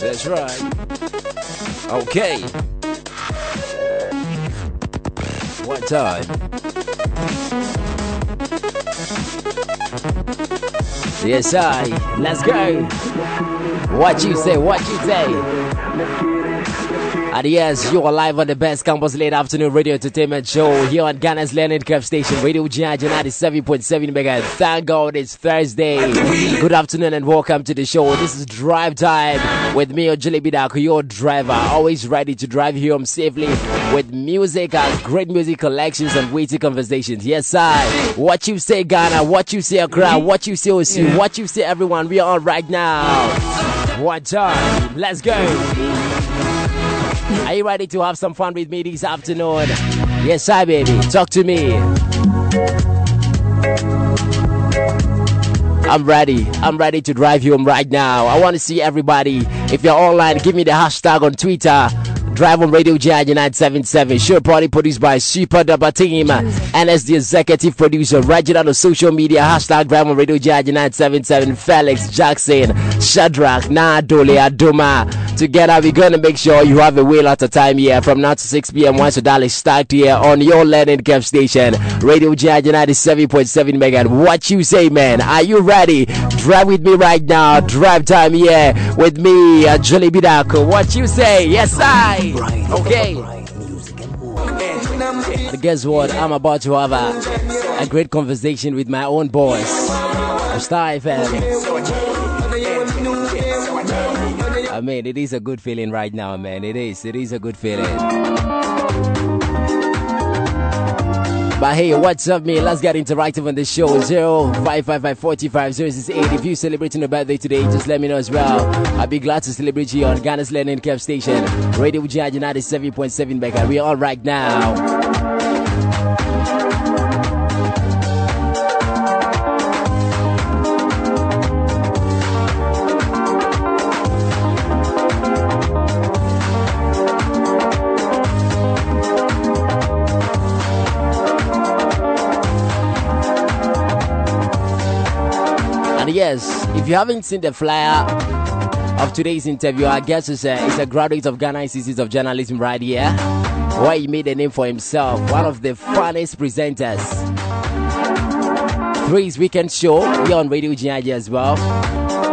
That's right. Okay. One time. Yes, I. Let's go. What you say? What you say? And yes, you are live on the best campus late afternoon radio entertainment show here on Ghana's Learning Curve Station, Radio GIJ 97.7 MHz. Thank God it's Thursday. Good afternoon and welcome to the show. This is Drive Time with me, Ojile Bidaku, your driver. Always ready to drive you home safely with music and great music collections and witty conversations. Yes, I. What you say, Ghana? What you say, Accra? What you say, OC? What you say, everyone? We are on right now. One time. Let's go. Are you ready to have some fun with me this afternoon? Yes, I baby. Talk to me. I'm ready. I'm ready to drive you home right now. I want to see everybody. If you're online, give me the hashtag on Twitter. Drive on Radio Jazz 977. Show party produced by Super Dubba Team. And as the executive producer, Reginald on social media. Hashtag Drive on Radio Jazz 977. Felix Jackson, Shadrach, Nadole, Adoma. Together, we're going to make sure you have a whale at a time here from now to 6 p.m. Once the dial is start here on your learning camp station. Radio Jazz 97.7 Megan. What you say, man? Are you ready? Drive with me right now. Drive time here with me, uh, Julie Bidako. What you say? Yes, I. Okay. Guess what? I'm about to have a, a great conversation with my own boss, Star FM. I mean, it is a good feeling right now, man. It is. It is a good feeling. But hey, what's up, man? Let's get interactive on the show. 0555 If you're celebrating a birthday today, just let me know as well. I'll be glad to celebrate you on Ghana's Learning Cap Station. Radio Jazz 97.7 Becca. We're on right now. And yes, if you haven't seen the flyer of today's interview, I guess it's a, it's a graduate of Ghana Institute of Journalism right here, where he made a name for himself, one of the funniest presenters. Through his weekend show here on Radio GIJ as well.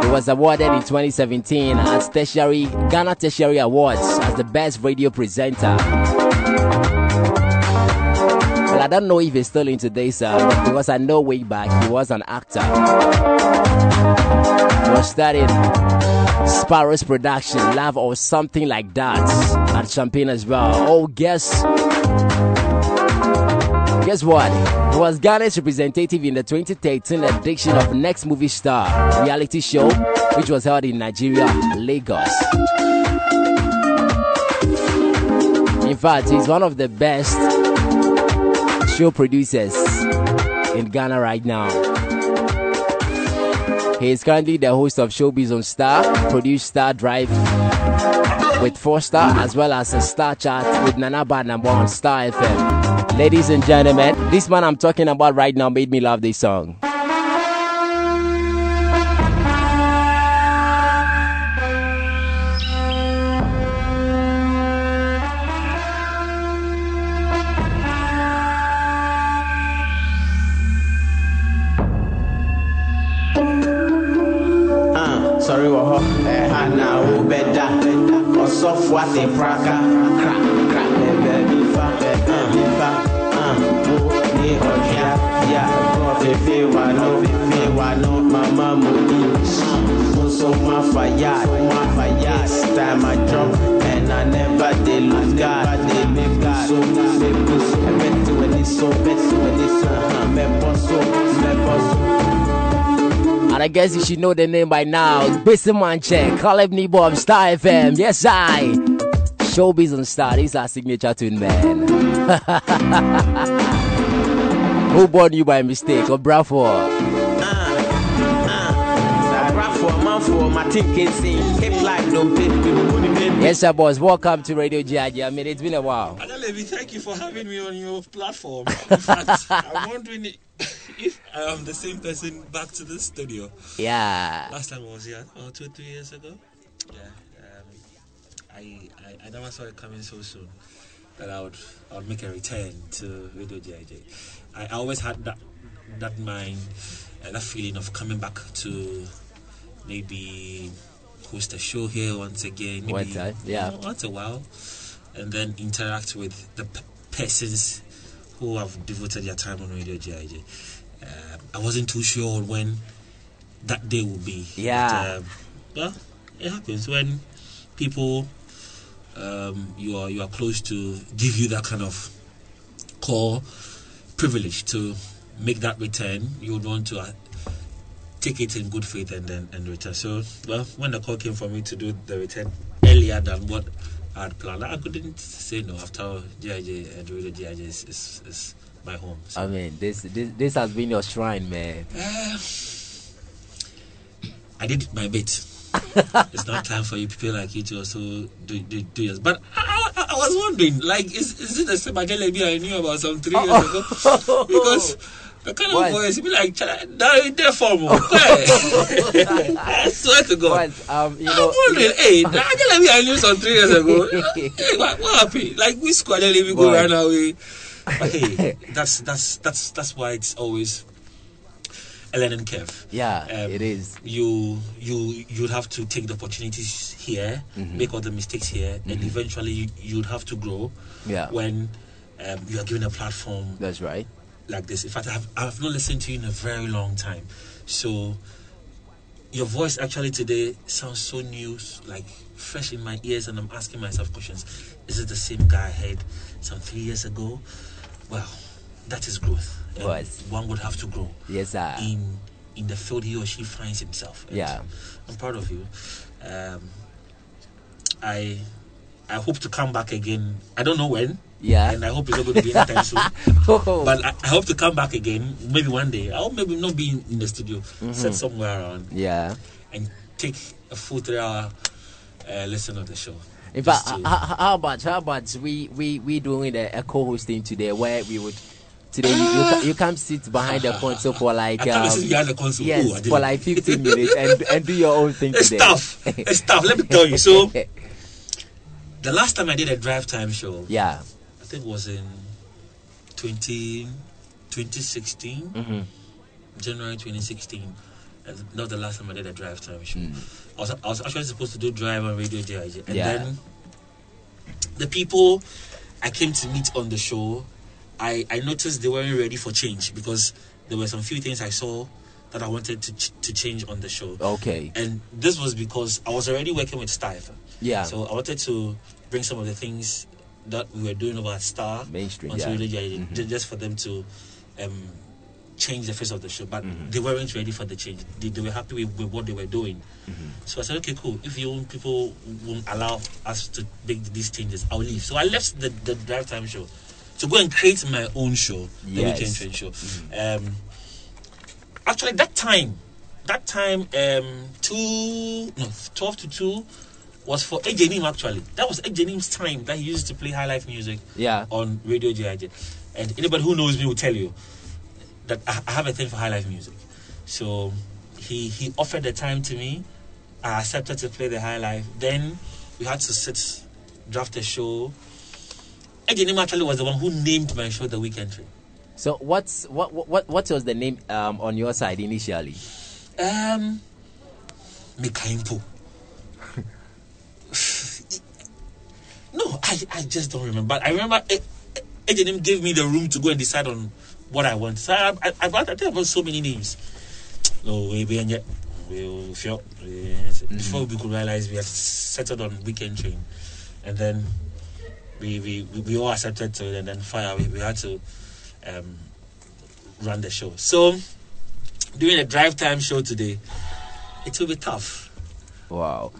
He was awarded in 2017 as Tertiary Ghana Tertiary Awards as the best radio presenter. I don't know if he's still into this uh, because I know way back he was an actor. He was studying Sparrow's production, love or something like that at Champagne as well. Oh, guess guess what? He was Ghana's representative in the 2013 edition of Next Movie Star reality show, which was held in Nigeria, Lagos. In fact, he's one of the best show producers in Ghana right now. He is currently the host of Showbiz on Star, produced Star Drive with Four Star, as well as a Star Chat with Nana Bad number on Star FM. Ladies and gentlemen, this man I'm talking about right now made me love this song. Ɔsɔfo ate praka kra kra ɛbɛbifa ɛbɛbifa uh, wo ne ɔhwea ya fefe wano fefe wano mama moni nso mafa yard mafa yard time I drop and I never dey lose guard dey make so make so. Ɛbɛti wɛni so bɛti wɛni so. Mɛbɔ so. Uh-huh. Mɛbɔ so. And I guess you should know the name by now. It's Bissy Manche, Caleb Nii Boye of Star FM. Yes, I. Showbiz on Star. This is our signature tune, man. Who born you by mistake? Or bravo? for man for my team can sing hip like Yes, sir, boss. Welcome to Radio GIJ. I mean, it's been a while. Adelebi, thank you for having me on your platform. In fact, I'm wondering if I am the same person back to the studio. Yeah. Last time I was here, oh, two, three years ago. Yeah. Um, I, I I never saw it coming so soon that I would I would make a return to Radio GIJ. I, I always had that that mind, uh, that feeling of coming back to maybe host a show here once again. Maybe time, yeah. you know, once a while, and then interact with the p- persons who have devoted their time on Radio GIJ. Um, I wasn't too sure when that day will be. Yeah. But, um, well, it happens when people um, you are you are close to give you that kind of call privilege to make that return. You would want to uh, take it in good faith and then and return. So, well, when the call came for me to do the return earlier than what I had planned, I couldn't say no. After GIJ and Radio GIJ is, is, is my home. So, I mean, this, this this has been your shrine, man. uh, I did my bit. it's not time for you people like you to also do do, do yours. But I, I, I was wondering, like, is is it the same Ajalebi I knew about some three years ago? because the kind of What? voice, you be like, that is their form. I swear to God. Um, you I'm know, wondering, hey, the I knew some three years ago. hey, what, what happened? Like, we squad Ajalebi go right now. Hey, that's that's that's that's why it's always a learning curve yeah, um, it is. you you you'd have to take the opportunities here, Mm-hmm. make all the mistakes here, and eventually you, you'd have to grow Yeah, when um, you are given a platform that's right. like this. In fact, I've, I've not listened to you in a very long time, so your voice actually today sounds so new, like fresh in my ears, and I'm asking myself questions: Is it the same guy I heard some three years ago? Well, that is growth. One would have to grow Yes, sir. in in the field he or she finds himself. And Yeah. I'm proud of you. Um, I I hope to come back again. I don't know when, Yeah. and I hope it's not going to be anytime soon. Oh, But I, I hope to come back again, maybe one day. I hope maybe not be in, in the studio, Mm-hmm. sit somewhere around yeah. and take a full three hour uh, listen of the show. In fact, to- how, how about how about we we we doing a, a co-hosting today where we would today you, you, you come sit behind the console for like I can't um, sit behind the console. yes Oh, I for like 15 minutes and and do your own thing It's today. tough. It's tough. Let me tell you. So the last time I did a drive time show, yeah. I think it was in 20, 2016, hmm January 2016. And not the last time I did a drive time show. I, was, I was actually supposed to do drive on Radio JIJ. And Yeah. then the people I came to meet on the show, I, I noticed they weren't ready for change because there were some few things I saw that I wanted to, ch- to change on the show. Okay. And this was because I was already working with Stife. Yeah. So I wanted to bring some of the things that we were doing about Star Mainstream, onto yeah. Mm-hmm. Radio Jai, ju- just for them to um, change the face of the show. But Mm-hmm. they weren't ready for the change. They, they were happy with, with what they were doing. Mm-hmm. So I said, okay, cool. If you people won't allow us to make these changes, I'll leave. So I left the, the drive time show to go and create my own show, the Yes. weekend train show. Um, actually, that time, that time, um, two no twelve to two was for Ejenim. Actually, that was Ejenim's time that he used to play high life music Yeah. on Radio GIJ. And anybody who knows me will tell you that I, I have a thing for high life music. So he he offered the time to me. I accepted to play the high life. Then we had to sit, draft a show. Ejenim actually was the one who named my show the weekend train. So what's what what what was the name um on your side initially? Um, Mikaimpo. no, I, I just don't remember. But I remember eh, eh, Ejenim gave me the room to go and decide on what I want. So I, I, I, I think about so many names. No, we be yet. We feel before we could realize we had settled on weekend train, and then we we, we, all accepted to it, and then fire. We, we had to um, run the show. So doing a drive time show today, it will be tough. Wow.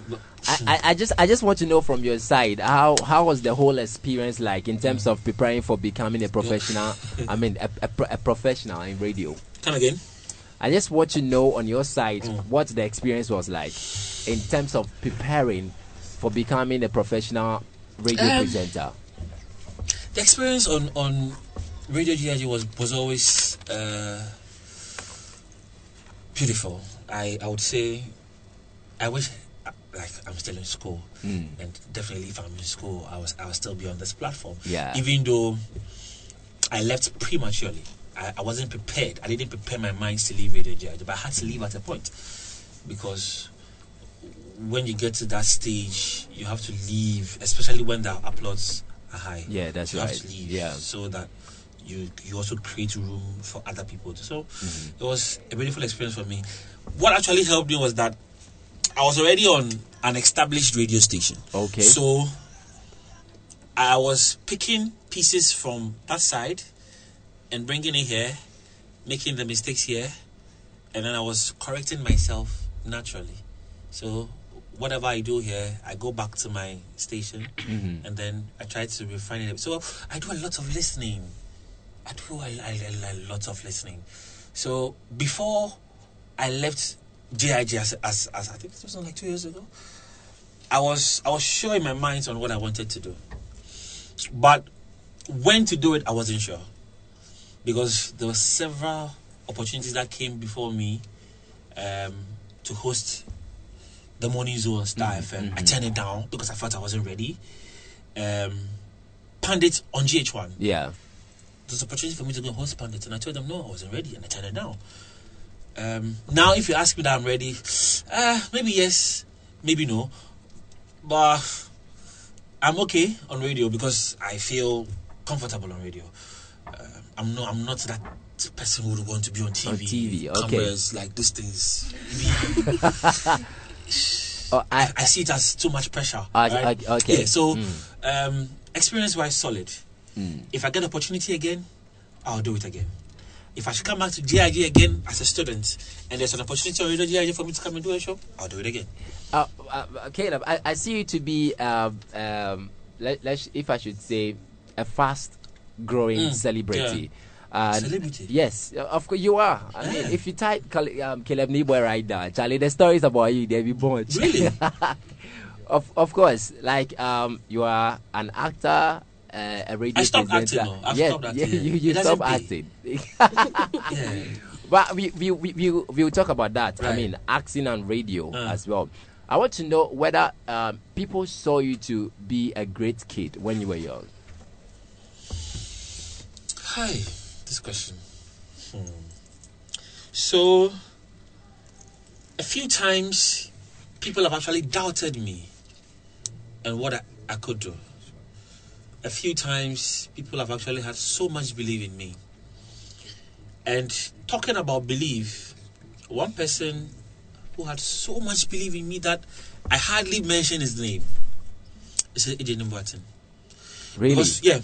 I, I, I just I just want to know from your side how how was the whole experience like in terms of preparing for becoming a professional I mean a, a, a professional in radio. Come again? I just want to know on your side Mm. what the experience was like in terms of preparing for becoming a professional radio Um, presenter? the experience on on radio GIJ was was always uh, beautiful. I I would say I wish like I'm still in school, Mm. and definitely if I'm in school, I was I will still be on this platform. Yeah. Even though I left prematurely, I, I wasn't prepared. I didn't prepare my mind to leave radio GIJ, but I had to leave at a point because when you get to that stage, you have to leave, especially when the uploads are high. Yeah, that's you right. Have to leave Yeah. so that you you also create room for other people. So Mm-hmm. it was a beautiful experience for me. What actually helped me was that I was already on an established radio station. Okay. So I was picking pieces from that side and bringing it here, making the mistakes here, and then I was correcting myself naturally. So whatever I do here, I go back to my station Mhm. and then I try to refine it. So I do a lot of listening. I do a, a, a, a lot of listening. So before I left GIJ as, as, as I think it was like two years ago, I was I was sure in my mind on what I wanted to do, but when to do it I wasn't sure because there were several opportunities that came before me um, to host the morning zoo on Star FM. I turned it down because I felt I wasn't ready. Um, Pandit on GH1 Yeah. there's opportunity for me to go host Pandit, and I told them no, I wasn't ready, and I turned it down. Um, now, if you ask me that I'm ready, uh, maybe yes, maybe no, but I'm okay on radio because I feel comfortable on radio. Uh, I'm not, I'm not that person who would want to be on TV. On TV, okay. Cameras like these things. Oh, I, I see it as too much pressure. Ah, right? okay, okay. Yeah, so, Mm. um, experience wise, solid. Mm. If I get opportunity again, I'll do it again. If I should come back to GIJ again as a student, and there's an opportunity on Radio GIJ for me to come and do a show, I'll do it again. Uh, uh, Caleb, I, I see you to be, um, um, let, let if I should say, a fast growing Mm, celebrity. And Celebrity? Yes, uh, of course you are. I mean, Yeah. if you type um, Caleb Nii Boye right now, Charlie, the stories about you, they'll be bunch. Really? of of course, like um, you are an actor. Uh, a radio I stopped presenter. acting. I've yes, stopped yeah, you, you stop acting. Yeah. But we we we we we'll talk about that. I mean, acting and radio Uh. as well. I want to know whether um, people saw you to be a great kid when you were young. Hi, this question. Hmm. So, a few times, people have actually doubted me and what I, I could do. A few times, people have actually had so much belief in me. And talking about belief, one person who had so much belief in me that I hardly mention his name is Ejene Boateng. Really, Because, yeah,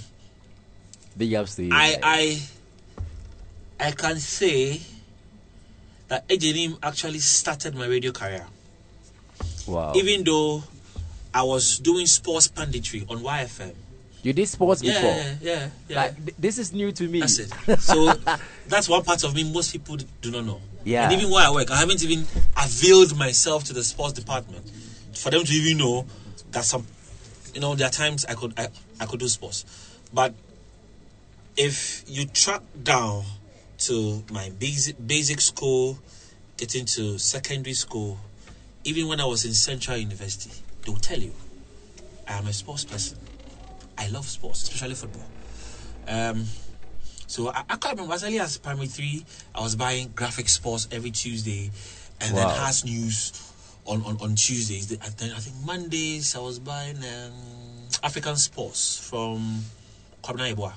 big ups to you. I I I can say that Ejenim actually started my radio career. wow. Even though I was doing sports punditry on YFM. you did sports Yeah, before. yeah, yeah. yeah. Like th- this is new to me. that's it. So that's one part of me most people do not know. Yeah. And even where I work, I haven't even availed myself to the sports department for them to even know that some, you know, there are times I could I, I could do sports, but if you track down to my basic basic school, getting to secondary school, even when I was in Central University, they'll tell you I am a sports person. I love sports, especially football. Um, so I, I can't remember as early as primary three, I was buying graphic sports every Tuesday, and then Wow. has news on, on, on Tuesdays. And then I think Mondays I was buying um, African sports from Kwabena Ibua.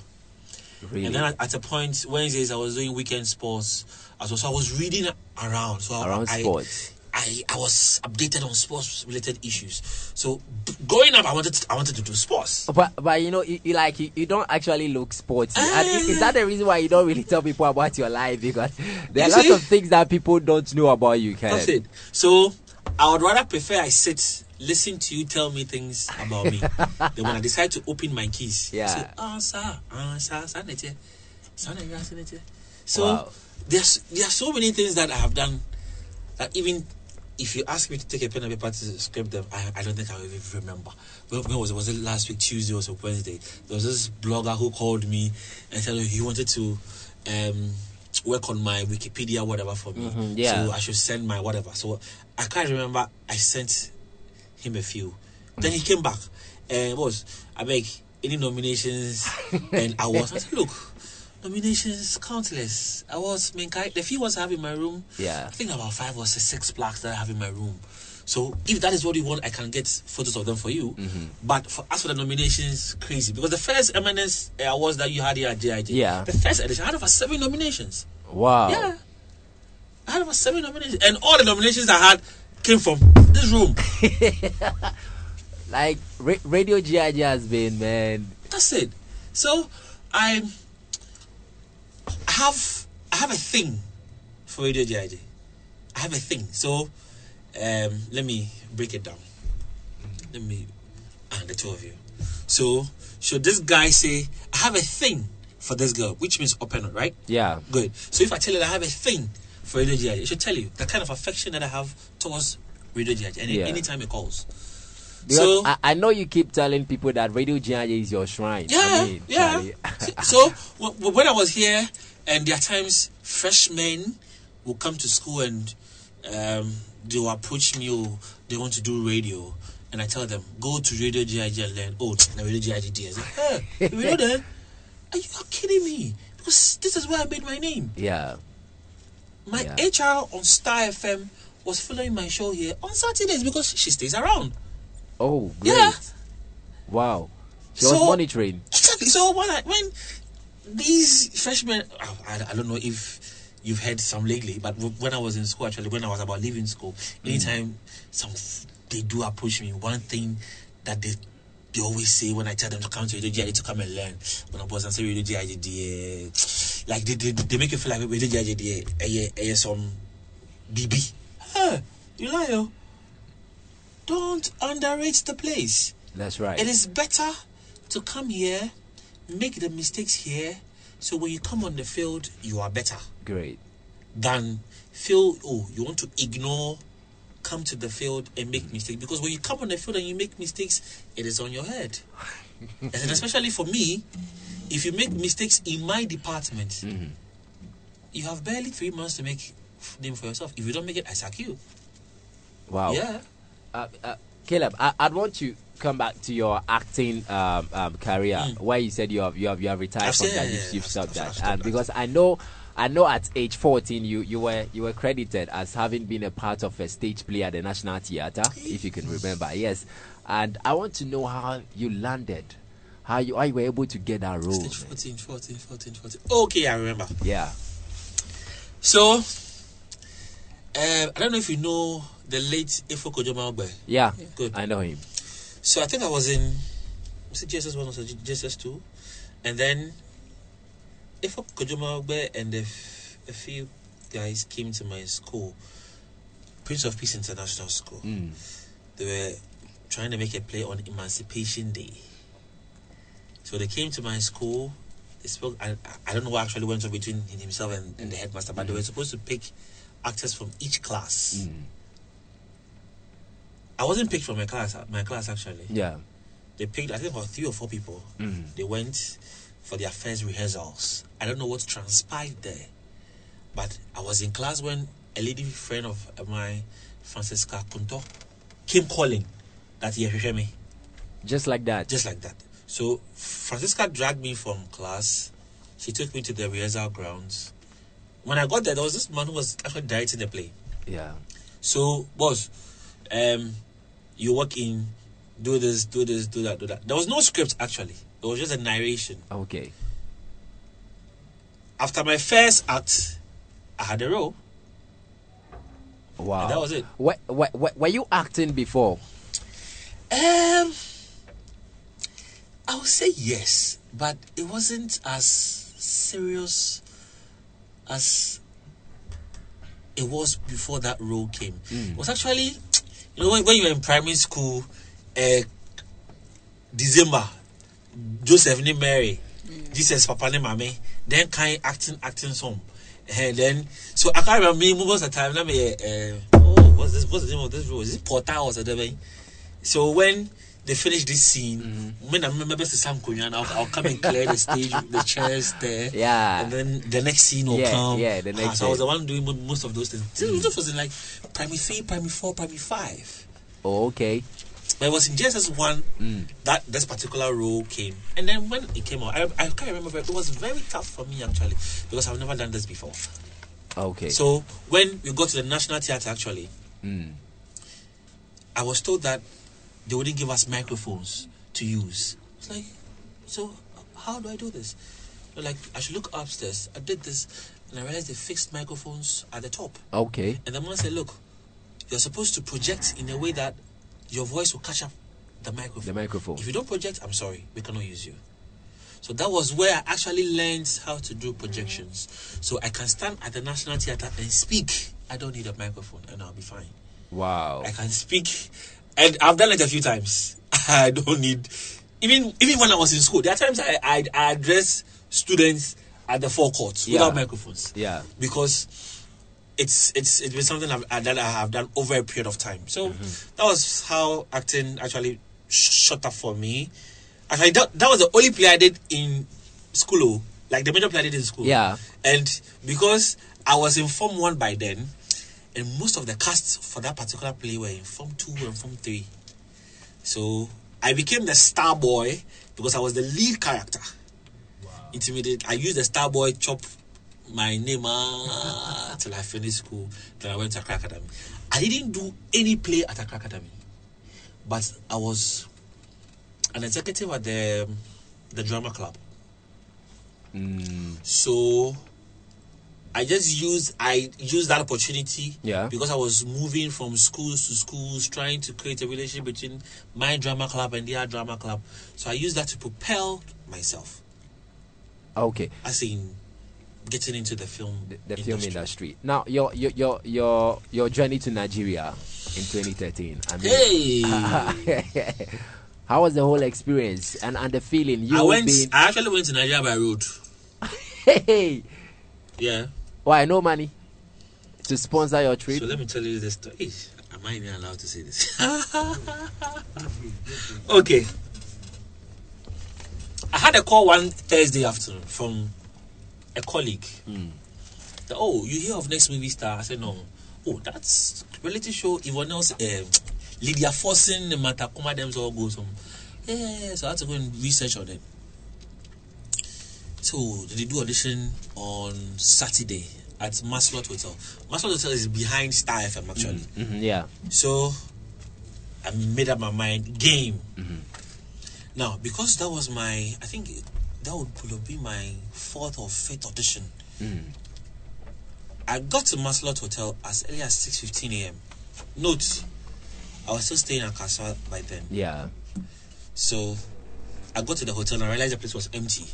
Really, And then at, at a point, Wednesdays I was doing weekend sports as well. So I was reading around. So I- around I, sports. I, I was updated on sports related issues. So growing up, I wanted to, I wanted to do sports. But but you know you, you like you, you don't actually look sporty. is that the eh. reason why you don't really tell people about your life? Because there are You lots see? of things that people don't know about you. Caleb. That's it. So I would rather prefer I sit, listen to you tell me things about me, then when I decide to open my keys. Yeah. Say, ah, sir, ah, sir, sir, nete, sir, nete, sir, nete." So Wow. there's there are so many things that I have done that even if you ask me to take a pen and paper to script them, I, I don't think I will even remember. When, when was it? Was it last week, Tuesday or so Wednesday? There was this blogger who called me and said he wanted to um, work on my Wikipedia, whatever, for me. Mhm, yeah. So I should send my whatever. So I can't remember. I sent him a few. Then he came back and was I beg any nominations and awards. I said, look, nominations countless. Awards, man, the few ones I have in my room. Yeah. I think about five or six plaques that I have in my room. So if that is what you want, I can get photos of them for you. Mm-hmm. But for as for the nominations, crazy because the first eminence uh, awards that you had here at GIJ, Yeah. the first edition I had over seven nominations. Wow. Yeah, I had over seven nominations, and all the nominations I had came from this room. Like ra- Radio GIJ has been, man. That's it. So I have I have a thing for Radio GIJ. I have a thing. So um let me break it down. Let me and the two of you. So should this guy say I have a thing for this girl, which means open it, right? Yeah. Good. So if I tell you I have a thing for Radio GIJ, it should tell you the kind of affection that I have towards Radio GIJ. And Yeah. anytime it calls. Because So- I, I know you keep telling people that Radio GIJ is your shrine. Yeah, I mean, yeah. So when I was here, and there are times freshmen will come to school and um, they will approach me or they want to do radio, and I tell them go to Radio GIJ and learn. Oh, Radio GIG. I say, hey, radio then? Are you kidding me? Because this is where I made my name. yeah. My Yeah. HR on Star FM was following my show here on Saturdays because she stays around. Oh, great. Yeah. Wow. She was monitoring. Exactly. So when I, when these freshmen, I, I don't know if you've heard some lately, but when I was in school, actually, when I was about leaving school, mm. anytime some they do approach me, one thing that they they always say when I tell them to come to Radio GIJ to come and learn. When I was and say Radio eh, like they, they, they make you feel like Radio GIJ, eh, some BB. Hey, you lie. Don't underrate the place. That's right. It is better to come here, make the mistakes here, so when you come on the field, you are better Great. than feel, oh, you want to ignore, come to the field and make mistakes. Because when you come on the field and you make mistakes, it is on your head. and especially for me, if you make mistakes in my department, you have barely three months to make name for yourself. If you don't make it, I sack you. Wow. Yeah. Uh, uh, Caleb, I, I'd want to come back to your acting um, um, career, where you said you have you have you have retired I've from said- that. yeah, You've, you've I've stopped stopped- I've that, stopped and that. because I know. I know at age 14 you, you were you were credited as having been a part of a stage play at the National Theatre, if you can remember. Yes, and I want to know how you landed, how you how you were able to get that role. Stage 14, 14, 14, 14. Okay, I remember. Yeah, So, um, I don't know if you know the late Efo Kojo Mawugbe. yeah, Good. I know him. So I think I was in, was it JSS 1 or JSS 2? And then Efo Kojo Mawugbe and a, few guys came to my school, Prince of Peace International School. Mm. They were trying to make a play on Emancipation Day. So they came to my school. They spoke. I, I don't know what actually went on between himself and, and the headmaster, but they were supposed to pick actors from each class. Mm. I wasn't picked from my class. My class actually. Yeah. They picked. I think about three or four people. Mm. They went for their first rehearsals. I don't know what transpired there, but I was in class when a lady friend of mine, Francesca Kunto, came calling that he hear me Just like that. just like that. So Francesca dragged me from class. She took me to the rehearsal grounds. When I got there, there was this man who was actually directing the play. yeah. So, boss, um, you work in, do this, do this, do that, do that. There was no script actually. It was just a narration. Okay. After my first act, I had a role. Wow. And that was it. Were, were, were were you acting before? Um, I would say yes, but it wasn't as serious as it was before that role came. It was actually, you know, when, when you were in primary school, uh, December, Joseph ni Mary, Jesus Papa ni Mami, then kind acting acting song, and then so I can't remember me most of the time. Let me, uh, oh, what's this? What's the name of this role? Is it Porta or something? So when they finish this scene, Mm-hmm. when I remember to Sam Kunyan, I'll, I'll come and clear the stage, the chairs there. Yeah. And then the next scene will Yeah, come. yeah, the Ah, next so I was the one doing most of those things. So This was in like primary three, primary four, primary five. Oh, okay. But it was in JSS one Mm. that this particular role came, and then when it came out, I, I can't remember. It was very tough for me actually because I've never done this before. Okay. So when we got to the National Theatre, actually, Mm. I was told that they wouldn't give us microphones to use. It's like, so how do I do this? They're like, I should look upstairs. I did this, and I realized they fixed microphones at the top. Okay. And the man said, look, you're supposed to project in a way that your voice will catch up the microphone. The microphone. If you don't project, I'm sorry, we cannot use you. So that was where I actually learned how to do projections. So I can stand at the National Theatre and speak. I don't need a microphone, and I'll be fine. Wow. I can speak, and I've done it a few times. I don't need, even even when I was in school, there are times I I, I address students at the forecourt Yeah. without microphones Yeah. because it's it's it's been something I've, that I have done over a period of time. So mm-hmm. that was how acting actually sh- shot up for me. Actually, that, that was the only play I did in school, oh, like the major play I did in school. Yeah. And because I was in Form 1 by then, and most of the cast for that particular play were in Form 2 and Form 3. So I became the star boy because I was the lead character. Intimidated. I used the star boy chop my name ah, till I finished school. Then I went to Accra Academy. I didn't do any play at Accra Academy, but I was an executive at the the drama club. Mm. So I just used I used that opportunity Yeah. because I was moving from schools to schools trying to create a relationship between my drama club and their drama club. So I used that to propel myself Okay. as in getting into the film The, the film industry. Now, your your your your your journey to Nigeria in 2013. I mean, Hey, how was the whole experience and and the feeling you I went. been? I actually went to Nigeria by road. Hey, Yeah. why no money to sponsor your trip? So let me tell you this story. Am I even allowed to say this? okay. I had a call one Thursday afternoon from a colleague. That, oh, you hear of next movie star? I said no. Oh, that's reality show. Yvonne else, um, Lydia Forson, and Matakuma, them all go some. Yeah. So I had to go and research on it. So they do audition on Saturday at Maslot Hotel. Maslot Hotel is behind Star FM actually. Mhm, yeah. So I made up my mind game. Now because that was my, I think that would have been my fourth or fifth audition. I got to Maslot Hotel as early as six fifteen a.m. Note, I was still staying at Casa by then. Yeah. So I got to the hotel and I realized the place was empty.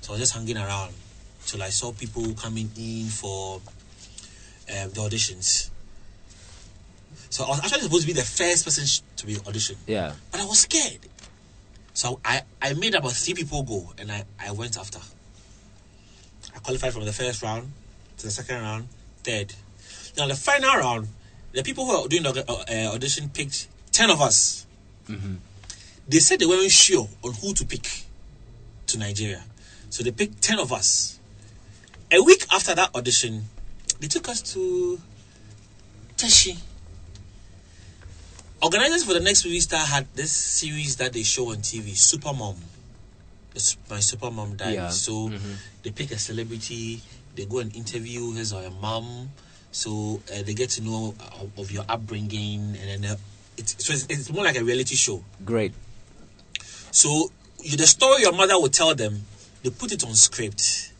So I was just hanging around till I saw people coming in for um, the auditions. So I was actually supposed to be the first person to be auditioned, Yeah. but I was scared. So I, I made about three people go and I, I went after. I qualified from the first round to the second round, third. Now, the final round, the people who were doing the uh, uh, audition picked 10 of us they said they weren't sure on who to pick to Nigeria. So they picked 10 of us. A week after that audition, they took us to Teshi. Organizers for the next movie star had this series that they show on TV, Super Mom. My super mom died. Yeah. So they pick a celebrity, they go and interview his or her mom. So uh, they get to know uh, of your upbringing, and then uh, it's, so it's, it's more like a reality show. Great. So you, the story your mother will tell them, they put it on script,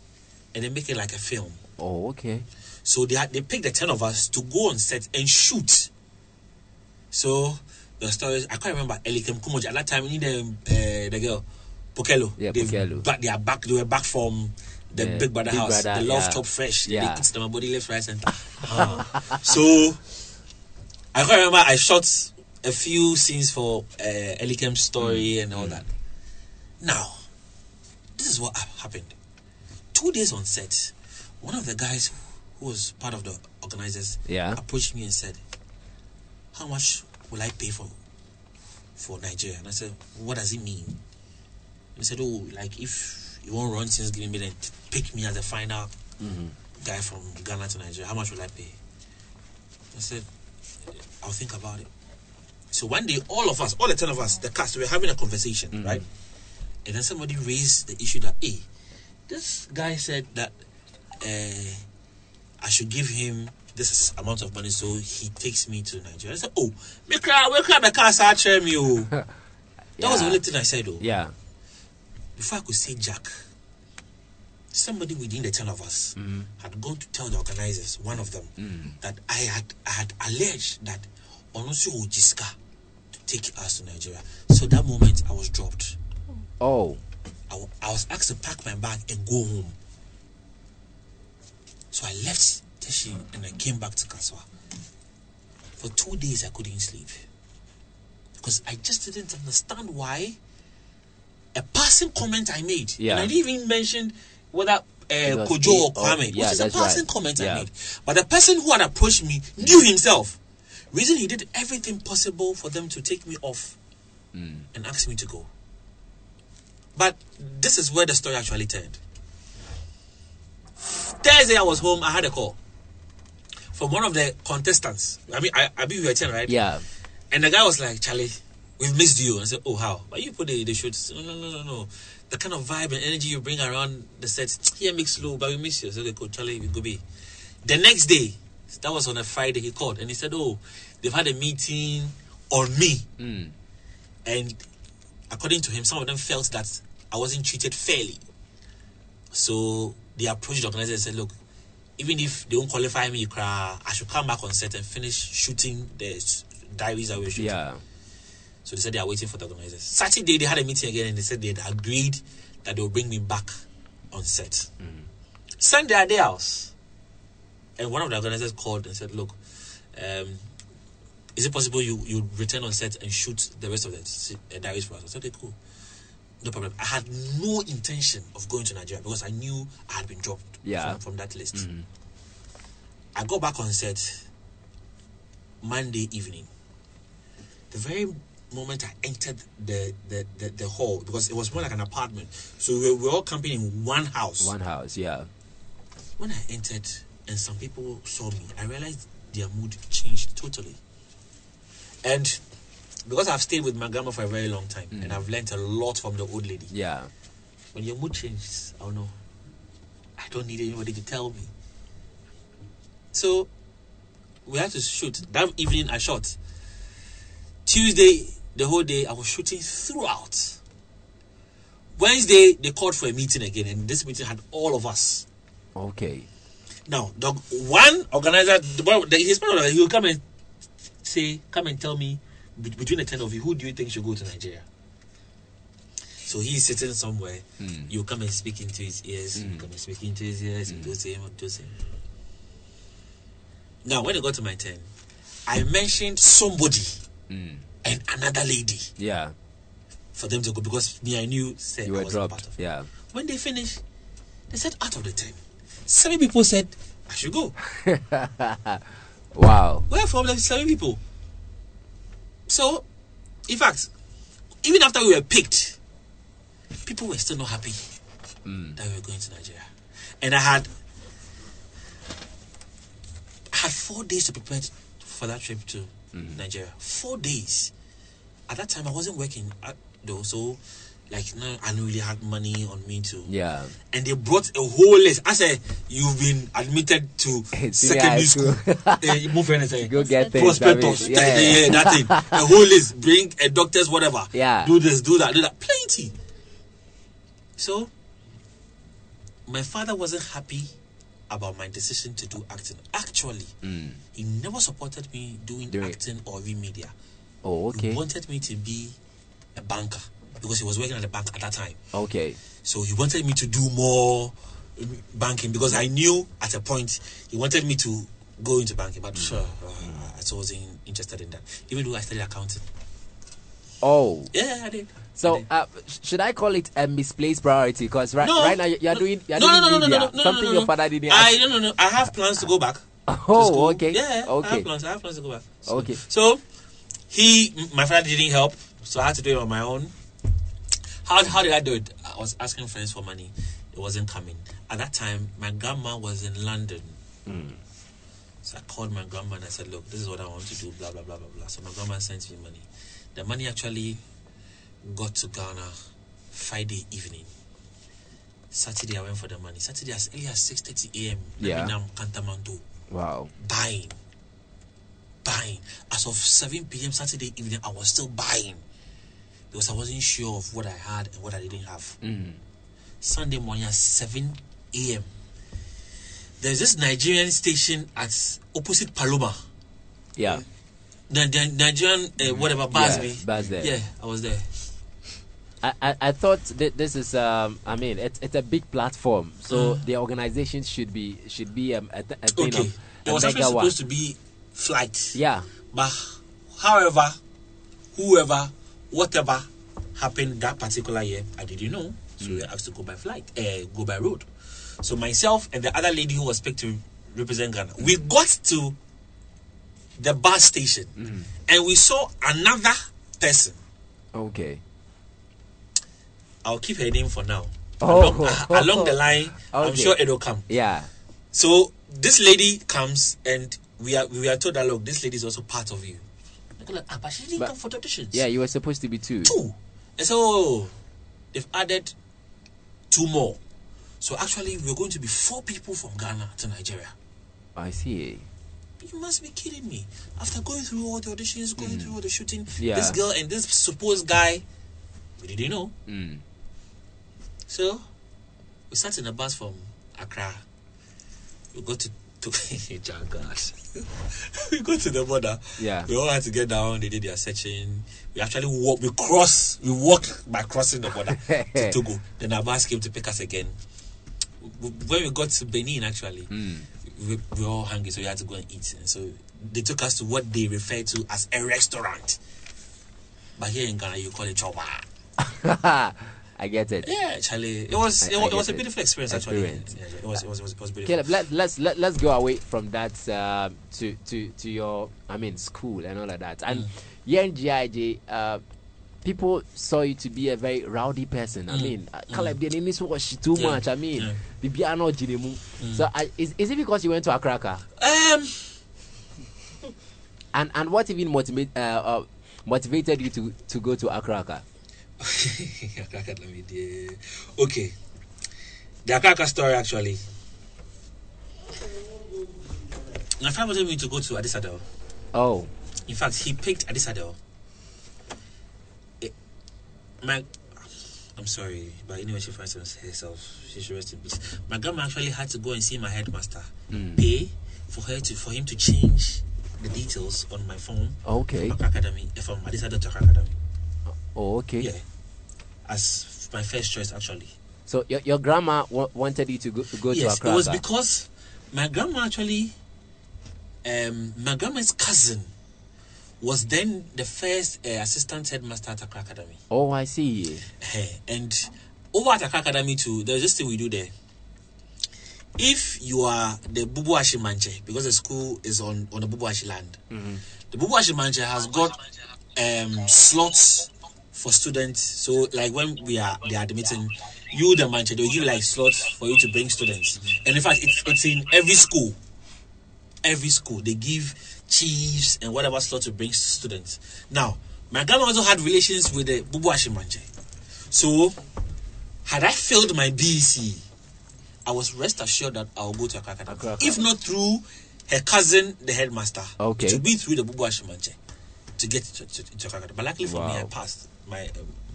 and they make it like a film. Oh, okay. So they had, they picked the ten of us to go on set and shoot. So the stories I can't remember Elikem Kumordzie at that time. We need the uh, the girl Pokello. Yeah, They've Pokello. Back, they are back. They were back from the Yeah, Big Brother Big house. Brother, the Love yeah. Top Fresh. Yeah. They them body left, right, center. Ah. So I can't remember. I shot a few scenes for uh, Elikem's story and all that. Now, this is what happened. Two days on set, one of the guys who was part of the organizers Yeah. approached me and said, how much will I pay for for Nigeria? And I said, what does it mean? And he said, oh, like if you won't run since giving me, then pick me as the final guy from Ghana to Nigeria. How much will I pay? I said, I'll think about it. So one day, all of us, all the 10 of us, the cast, we were having a conversation, right? And then somebody raised the issue that, hey, this guy said that uh, I should give him this amount of money so he takes me to Nigeria. I said, oh, me cry, we cry, the car cheering me, oh. That was the only thing I said, oh. Yeah. Before I could say Jack, somebody within the 10 of us mm-hmm. had gone to tell the organizers, one of them, mm. that I had I had alleged that Onosu Ojiska to take us to Nigeria. So that moment I was dropped. Oh. I, I was asked to pack my bag and go home. So I left And I came back to Kasoa. For two days I couldn't sleep. Because I just didn't understand why a passing comment I made. Yeah. And I didn't even mention whether uh, Kojo or Kwame. yeah, which is a passing right. comment I made. But the person who had approached me knew himself. Reason he did everything possible for them to take me off and ask me to go. But this is where the story actually turned. Thursday, I was home. I had a call from one of the contestants. I mean, I, I be you 10, right? Yeah. And the guy was like, Charlie, we've missed you. And I said, Oh, how? But you put the, the shoot. No, no, no, no, no. The kind of vibe and energy you bring around the set, here makes slow, but we miss you. I said, Okay, cool. Charlie, we go be. The next day, that was on a Friday, he called and he said, Oh, they've had a meeting on me. Mm. And according to him, some of them felt that I wasn't treated fairly. So they approached the organizer and said, Look, even if they don't qualify me, cry, I should come back on set and finish shooting the diaries that we were shooting. Yeah. So they said they are waiting for the organizers. Saturday, they had a meeting again and they said they had agreed that they will bring me back on set. Sunday, at their house. And one of the organizers called and said, Look, um, is it possible you, you return on set and shoot the rest of the uh, diaries for us? I said, Okay, cool. No problem. I had no intention of going to Nigeria because I knew I had been dropped Yeah. from, from that list. Mm-hmm. I got back on set Monday evening. The very moment I entered the, the, the, the hall, because it was more like an apartment, so we were, we were all camping in one house. One house. Yeah. When I entered and some people saw me, I realized their mood changed totally. And because I've stayed with my grandma for a very long time and I've learned a lot from the old lady, Yeah. when your mood changes, I don't know. I don't need anybody to tell me. So we had to shoot. That evening I shot. Tuesday, the whole day I was shooting throughout. Wednesday they called for a meeting again, and this meeting had all of us. Okay. Now, the one organizer, the, one- the, his partner, he will come and say, come and tell me between the ten of you, who do you think should go to Nigeria? So he's sitting somewhere. Hmm. You come and speak into his ears. You hmm. come and speak into his ears. You do same, do same. Now, when it got to my turn, I mentioned somebody Mm. and another lady Yeah. for them to go because me, I knew said You I was a part of it. Yeah. When they finished, they said out of the ten, seven people said I should go. Wow. Where from the seven people? So, in fact, even after we were picked, people were still not happy that we were going to Nigeria. And I had I had four days to prepare for that trip to Nigeria. Four days. At that time, I wasn't working uh, though, so like no, I didn't really had money on me too. Yeah. and they brought a whole list. I said, You've been admitted to secondary school. Eh, move anything. Go get things. Prospectus. Yeah. Yeah, yeah, that thing. A whole list. Bring a doctor's whatever. Yeah. Do this, do that, do that. Plenty. So, my father wasn't happy about my decision to do acting. Actually, he never supported me doing Doing- acting or media. Oh, okay. He wanted me to be a banker because he was working at the bank at that time. Okay. So he wanted me to do more banking because I knew at a point he wanted me to go into banking, but uh, I wasn't interested in that. Even though I studied accounting. Oh. Yeah, I did. I So, did. uh, should I call it a misplaced priority? Because right, No. right now you're doing you're no, doing no, no, no, media, no, no, no, something no, no, your father didn't. I no, no, no. I have plans to go back. Oh, okay. Yeah, okay. I have plans. I have plans to go back. So, Okay. So he, my father didn't help, so I had to do it on my own. How how did I do it? I was asking friends for money. It wasn't coming. At that time, my grandma was in London. Hmm. So I called my grandma and I said, "Look, this is what I want to do." Blah blah blah blah blah. So my grandma sent me money. The money actually got to Ghana Friday evening. Saturday I went for the money. Saturday as early as six thirty a.m. Yeah. Kantamanto Wow. buying, buying. As of 7 p.m. Saturday evening, I was still buying because I wasn't sure of what I had and what I didn't have. Mm. Sunday morning at 7 a.m. There's this Nigerian station at opposite Paloma. Yeah. The, the Nigerian, uh, whatever, Basby. Baz there. Yeah, I was there. I, I, I thought that this is um I mean it's it's a big platform so the organization should be should be um, a, a thing Mm. Okay. of There was actually mega one. supposed to be flight. yeah But however, whoever, whatever happened that particular year, I didn't know. So we were asked to go by flight, uh, go by road. So myself and the other lady who was picked to represent Ghana, we got to the bus station and we saw another person. okay I'll keep her name for now. Oh. Along, uh, along the line, I'm sure it'll come. yeah So this lady comes and we are we are told that look, this lady is also part of you. Like, ah, but she didn't But- come for the auditions. yeah you were supposed to be two two. And so they've added two more. So actually, we're going to be four people from Ghana to Nigeria. I see You must be kidding me. After going through all the auditions, going through all the shooting, Mm. Yeah. this girl and this supposed guy, we didn't know. mm. So we sat in a bus from Accra. We got to to we go to the border. Yeah. We all had to get down. They did their searching. We actually walk. We cross. We walk by crossing the border to Togo. Then our bus came to pick us again. When we got to Benin, actually, Mm. we, we were all hungry, so we had to go and eat. And so they took us to what they refer to as a restaurant. But here in Ghana, you call it chowa. I get it Yeah, Charlie. It was I- it, I was, it was a beautiful experience, actually. Experience. Yeah, yeah, it was it was it was, it was beautiful. Caleb, let, let's let, let's go away from that um, to to to your I mean school and all of that. And Mm. here in GIJ, uh, people saw you to be a very rowdy person. I Mm. mean, uh, Caleb, the name is was too Yeah. much. I mean, Yeah. the piano. Mm. So I, is is it because you went to Accra? Um, And and what even motivate uh, uh, motivated you to to go to Accra? Akaka, let me do- okay. The Akaka story actually. My father wanted me to go to Adisadel. Oh, In fact, he picked Adisadel. Eh, My, I'm sorry, but anyway, she finds herself. She should rest in peace. My grandma actually had to go and see my headmaster, Mm. pay for her to for him to change the details on my phone okay. from Academy eh, from Adisadel to Accra Academy. Oh, okay. Yeah, as my first choice actually. So your your grandma wa- wanted you to go, to, go to yes, Accra. it was because my grandma actually, um, my grandma's cousin was then the first uh, assistant headmaster at Accra Academy. oh, I see. Eh, and over at Accra Academy too, there's this thing we do there. If you are the Bubuashi Manche, because the school is on, on the Bubuashi land, the Bubuashi Manche has got um, slots for students. So, like when we are they are admitting you, the Manche, they'll give like slots for you to bring students. And in fact, it's, it's in every school. Every school they give chiefs and whatever slot to bring students. Now, my grandma also had relations with the Bubuashi Manche. So, had I failed my BEC, I was rest assured that I'll go to Accra Academy. If not through her cousin, the headmaster, Okay. would be through the Bubuashi Manche to get to, to, to Accra. But luckily for me, I passed my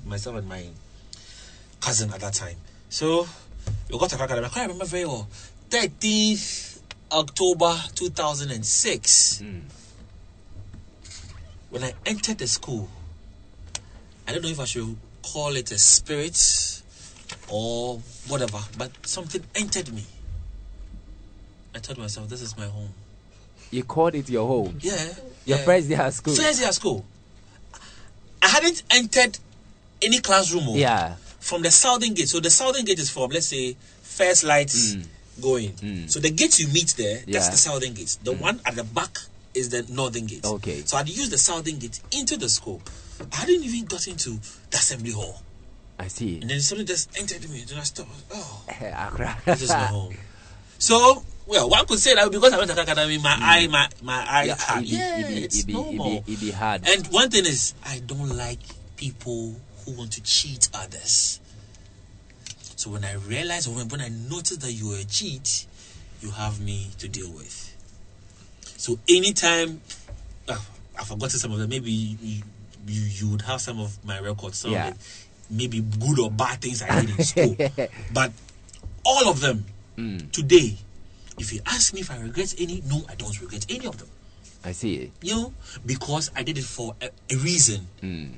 myself and my cousin at that time. So we got to. I can't remember very well. 13th October 2006. Mm. When I entered the school, I don't know if I should call it a spirit or whatever, but something entered me. I told myself, this is my home. You called it your home. Yeah. Your yeah. first day at school. First day at school. I hadn't entered any classroom oh, Yeah. from the southern gate. So the southern gate is from, let's say, first lights Mm. going. So the gate you meet there, that's Mm. Yeah. Mm. the southern gate. The one at the back is the northern gate. Okay. So I'd use the southern gate into the school. I hadn't even got into the assembly hall. I see. And then somebody just entered me. Then I stopped. Oh, Accra. this is my home. So, well, one could say that because I went to academy, my eye, my, my eye, Mm. Yeah, had, it be- yeah, it be- it's it be- it be- normal. it be hard. And one thing is, I don't like people who want to cheat others. So when I realize, or when, when I notice that you are a cheat, you have me to deal with. So anytime, oh, I've forgotten some of them. Maybe you, you, you would have some of my records. Some Yeah. maybe good or bad things I did in school. but all of them, Mm. today, if you ask me if I regret any, no, I don't regret any of them. I see. You know, because I did it for a, a reason. Mm.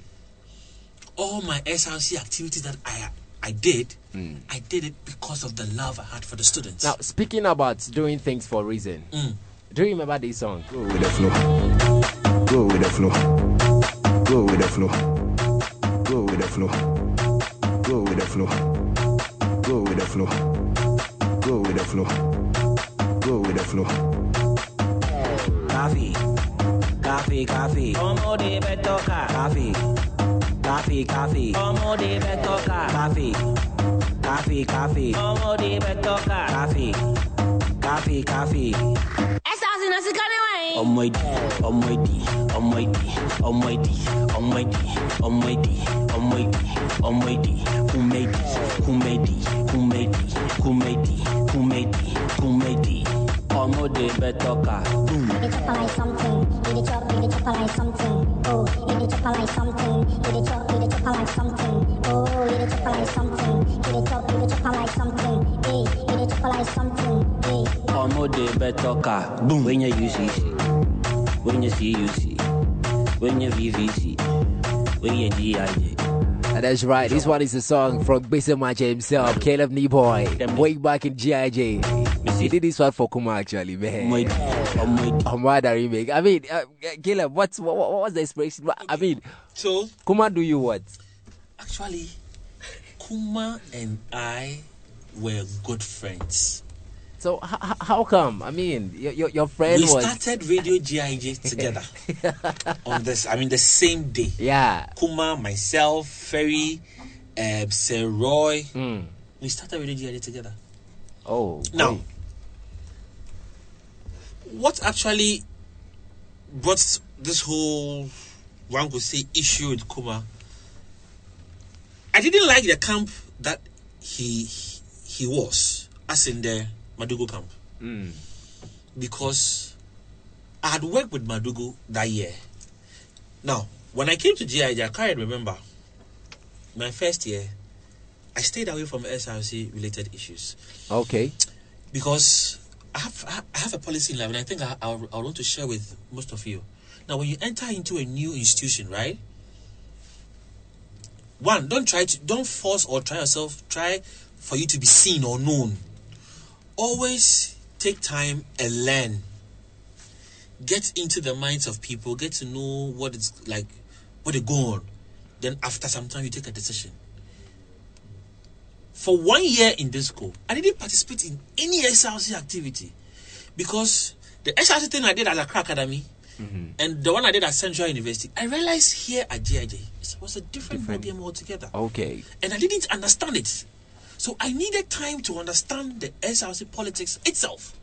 All my SRC activities that I I did, Mm. I did it because of the love I had for the students. Now, speaking about doing things for a reason, Mm. do you remember this song? Go with the flow. Go with the flow. Go with the flow. Go with the flow. Go with the flow. Go with the flow. Go with the flow. Go with the flow. Coffee, coffee, coffee. Ọmọdé bẹ tọ́ka. Coffee, coffee, coffee. Ọmọdé bẹ tọ́ka. Coffee, coffee, coffee. Ọmọdé bẹ tọ́ka. Coffee, coffee, coffee musically way. On my D, on my D, on my D, on my D, on my D, on my something. on my D, chop, my D. Who made this? Who made this? Who made this? Who made this? Who made this? Who made this? Omo de betoka. It like something. It chop, it chopper like something. Oh, it chopper like something. It chop, it chopper like something. Oh, it chopper like something. It chop, it chopper like something. Hey, it chopper like something. Hey ọmọdé bẹ tọka. wẹ́nyẹ ucc wẹ́nyẹ cuc wẹ́nyẹ vvc wẹ́nyẹ dig. And that's right. This one is a song from Basa Macha himself, Caleb Nii Boye, way back in GIJ. He did this one for Kuma actually, ọmọ man. ìdí ọmọ ìdí. Amada remake. I mean, uh, Caleb, what's what, what was the inspiration? I mean, So Kuma do you what? actually, Kuma and I were good friends. So h- how come? I mean, your your, your friend we was started Radio GIJ together on this. I mean, the same day. yeah. Kuma, myself, Ferry, um, Sir Roy. Mm. We started Radio GIJ together. Oh, Now, great. what actually brought this whole one could say issue with Kuma? I didn't like the camp that he he was, as in the Madugo camp, Mm. because I had worked with Madugo that year. Now, when I came to GIJ, I can't remember my first year. I stayed away from SRC related issues okay. because I have I have a policy in life, and I think I, I, I want to share with most of you. Now, when you enter into a new institution, right? One, don't try to don't force or try yourself. Try for you to be seen or known. Always take time and learn. Get into the minds of people. Get to know what it's like, what they go on. Then after some time, you take a decision for one year in this school, I didn't participate in any SRC activity because the SRC thing I did at Accra Academy mm-hmm. and the one I did at Central University, I realized here at GIJ it was a different, Different. ballgame altogether, Okay. and I didn't understand it. So I needed time to understand the SRC politics itself,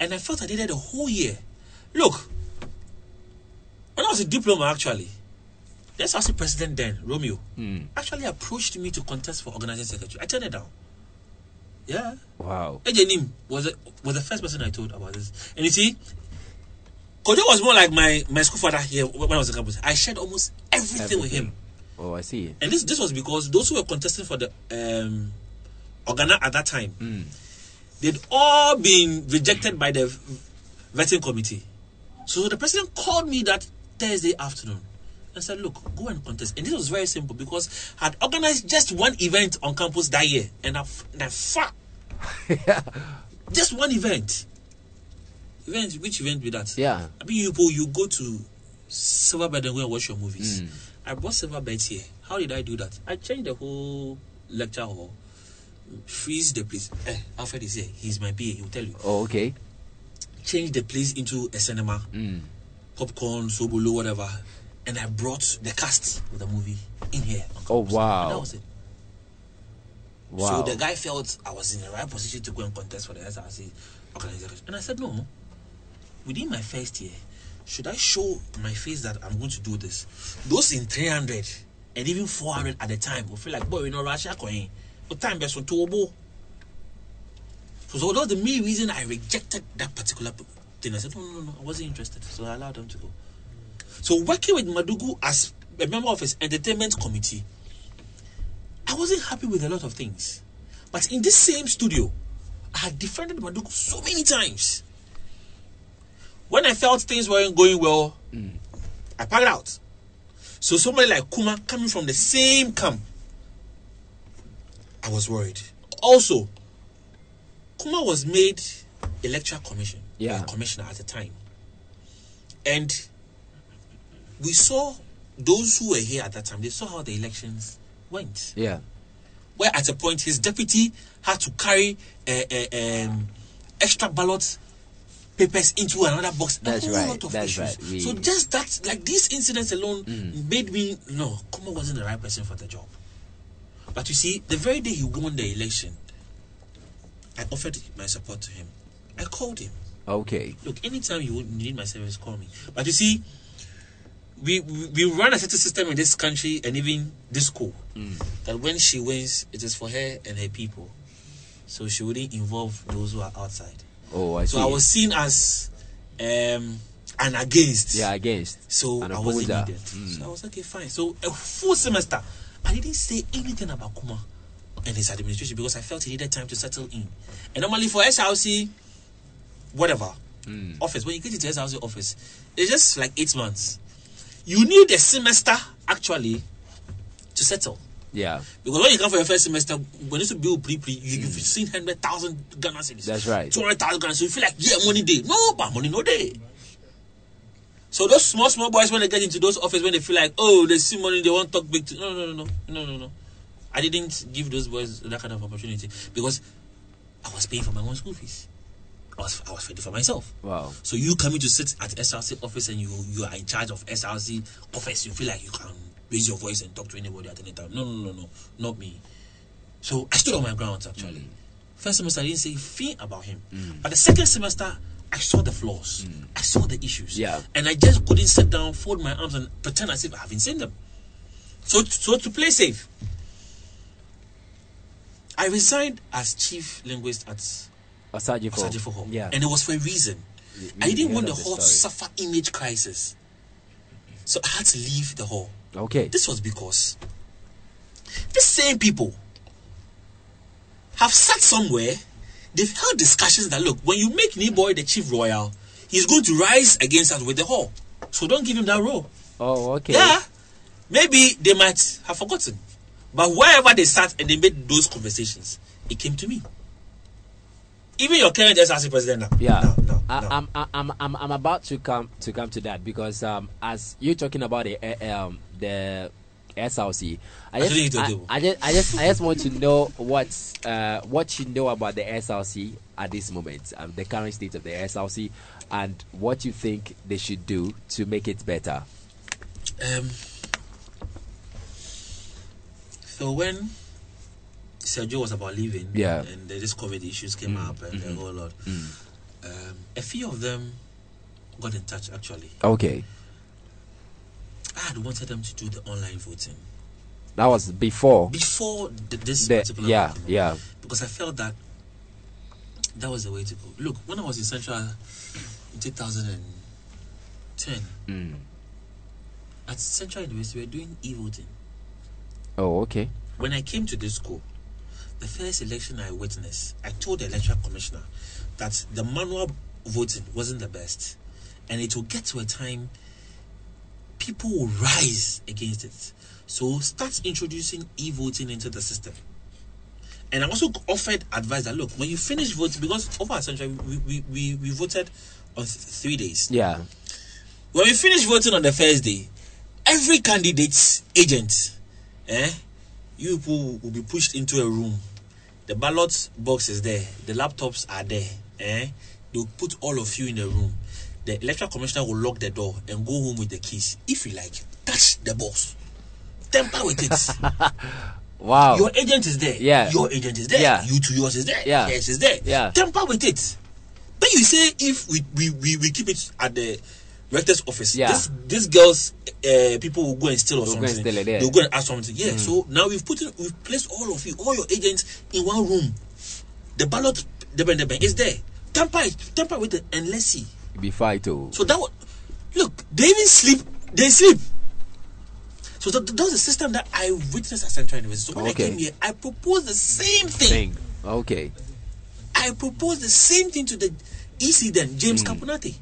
and I felt I did needed a whole year. Look, when I was a diploma, actually, the SRC president then, Romeo, Mm. actually approached me to contest for organizing secretary. I turned it down. Yeah. Wow. Ejenim was the, was the first person I told about this. And you see, Kojo was more like my, my school father here when I was in campus. I shared almost everything, with him. Oh, I see. And this this was because those who were contesting for the um Organa at that time, Mm. they'd all been rejected by the vetting committee. So the president called me that Thursday afternoon and said, Look, go and contest. And this was very simple because I had organized just one event on campus that year. And I, and I fought. just one event. Event, which event with that? Yeah. I mean, you, go- you go to Silverbird and go and watch your movies. Mm. I brought Silverbird here. How did I do that? I changed the whole lecture hall freeze the place. Eh, Alfred is here. He's my PA. He'll tell you. Oh, okay. Change the place into a cinema, Mm. popcorn, sobolo, whatever. And I brought the cast of the movie in here. Oh, wow. And that was it. Wow. So the guy felt I was in the right position to go and contest for the SRC organization. And I said, no. Within my first year, should I show my face that I'm going to do this? Those in 300 and even 400 at the time will feel like, boy, you know, Russia coin. Time best on Tobo? So, so that was the main reason I rejected that particular thing. I said, no, no, no, I wasn't interested. So I allowed them to go. So working with Madugu as a member of his entertainment committee, I wasn't happy with a lot of things. But in this same studio, I had defended Madugu so many times. When I felt things weren't going well, mm. I packed out. So somebody like Kuma coming from the same camp, I was worried. Also, Kuma was made a lecturer commission, Yeah. a commissioner at the time, and we saw those who were here at that time. They saw how the elections went Yeah. where at a point his deputy had to carry uh, uh, um, extra ballot papers into another box. A That's whole right, lot of that's issues. right. We- So just that, like these incidents alone, made me no, Kuma wasn't the right person for the job. But you see, the very day he won the election, I offered my support to him. I called him. Okay. Look, anytime you need my service, call me. But you see, we we, we run a certain system in this country and even this school that when she wins, it is for her and her people. So she wouldn't involve those who are outside. Oh, I see. So I was seen as um, an against. yeah against. So I wasn't needed. Mm. So I was okay, fine. So a full semester, I didn't say anything about Kuma and his administration because I felt he needed time to settle in. And normally for SRC, whatever Mm. office, when you get into SRC office, it's just like eight months. You need a semester actually to settle. Yeah. Because when you come for your first semester, when you build pre pre, you, you've seen hundred thousand Ghana cedis. That's right. Two hundred thousand Ghana. So you feel like yeah, money day. No, but money no day. So those small small boys when they get into those office when they feel like oh they see money they want to talk big. To, no no no no no no no. I didn't give those boys that kind of opportunity because I was paying for my own school fees. I was I was fending for myself. Wow. So you coming to sit at SRC office and you you are in charge of SRC office, you feel like you can raise your voice and talk to anybody at any time. No, no, no, no, not me. So I stood on my ground actually. Mm. First semester I didn't say a thing about him, mm. but the second semester I saw the flaws, I saw the issues, Yeah. and I just couldn't sit down, fold my arms, and pretend as if I haven't seen them. So, so to play safe, I resigned as chief linguist at Asaji for. Osagyefo Hall. Yeah. And it was for a reason. I didn't want the hall to suffer image crisis. So I had to leave the hall. Okay. This was because the same people have sat somewhere, they've held discussions that look, when you make Boy the chief royal, he's going to rise against us with the hall. So don't give him that role. Oh, okay. Yeah. Maybe they might have forgotten. But wherever they sat and they made those conversations, it came to me. Even your current SRC president now. Yeah, No, no, I, no. I'm, I'm, I'm, I'm about to come to come to that because um, as you're talking about the uh, um, the SRC, I just, I, just, I just, I just want to know what uh, what you know about the SRC at this moment, um, the current state of the SRC, and what you think they should do to make it better. Um, so when Sergio was about leaving, Yeah. and the, this COVID issues came up and the whole lot, um, a few of them got in touch actually. Okay, I had wanted them to do the online voting that was before. before th- this The, particular yeah, yeah. because I felt that that was the way to go. Look, when I was in Central in 2010, Mm. at Central University, we were doing e-voting. Oh, okay. When I came to this school, the first election I witnessed, I told the electoral commissioner that the manual voting wasn't the best, and it will get to a time people will rise against it. So start introducing e-voting into the system. And I also offered advice that look, when you finish voting, because over at Central we, we, we, we voted on th- three days. Yeah. When we finish voting on the first day, every candidate's agent, eh, you people will be pushed into a room the ballot box is there, the laptops are there. Eh? They'll put all of you in the room. The electoral commissioner will lock the door and go home with the keys. If you like, touch the box. Tamper with it. Wow. Your agent is there. Yeah. Your agent is there. Yeah. You to yours is there. Yeah. Yes, is there. Yeah. Tamper with it. Then you say if we we, we, we keep it at the rector's office, Yeah. this these girls uh, people will go and steal or Will go something. steal it, yeah. Mm. They'll go and ask something. Yeah. So now we've put in, we've placed all of you, all your agents in one room. The ballot the the, the is there. Tamper it, tamper with it and let's see. Be fight oh. So that was, look, they even sleep. They sleep. So that, that was the system that I witnessed at Central University. So when Okay. I came here, I proposed the same thing. thing. Okay. I proposed the same thing to the EC then, James. Hmm. Kapunati.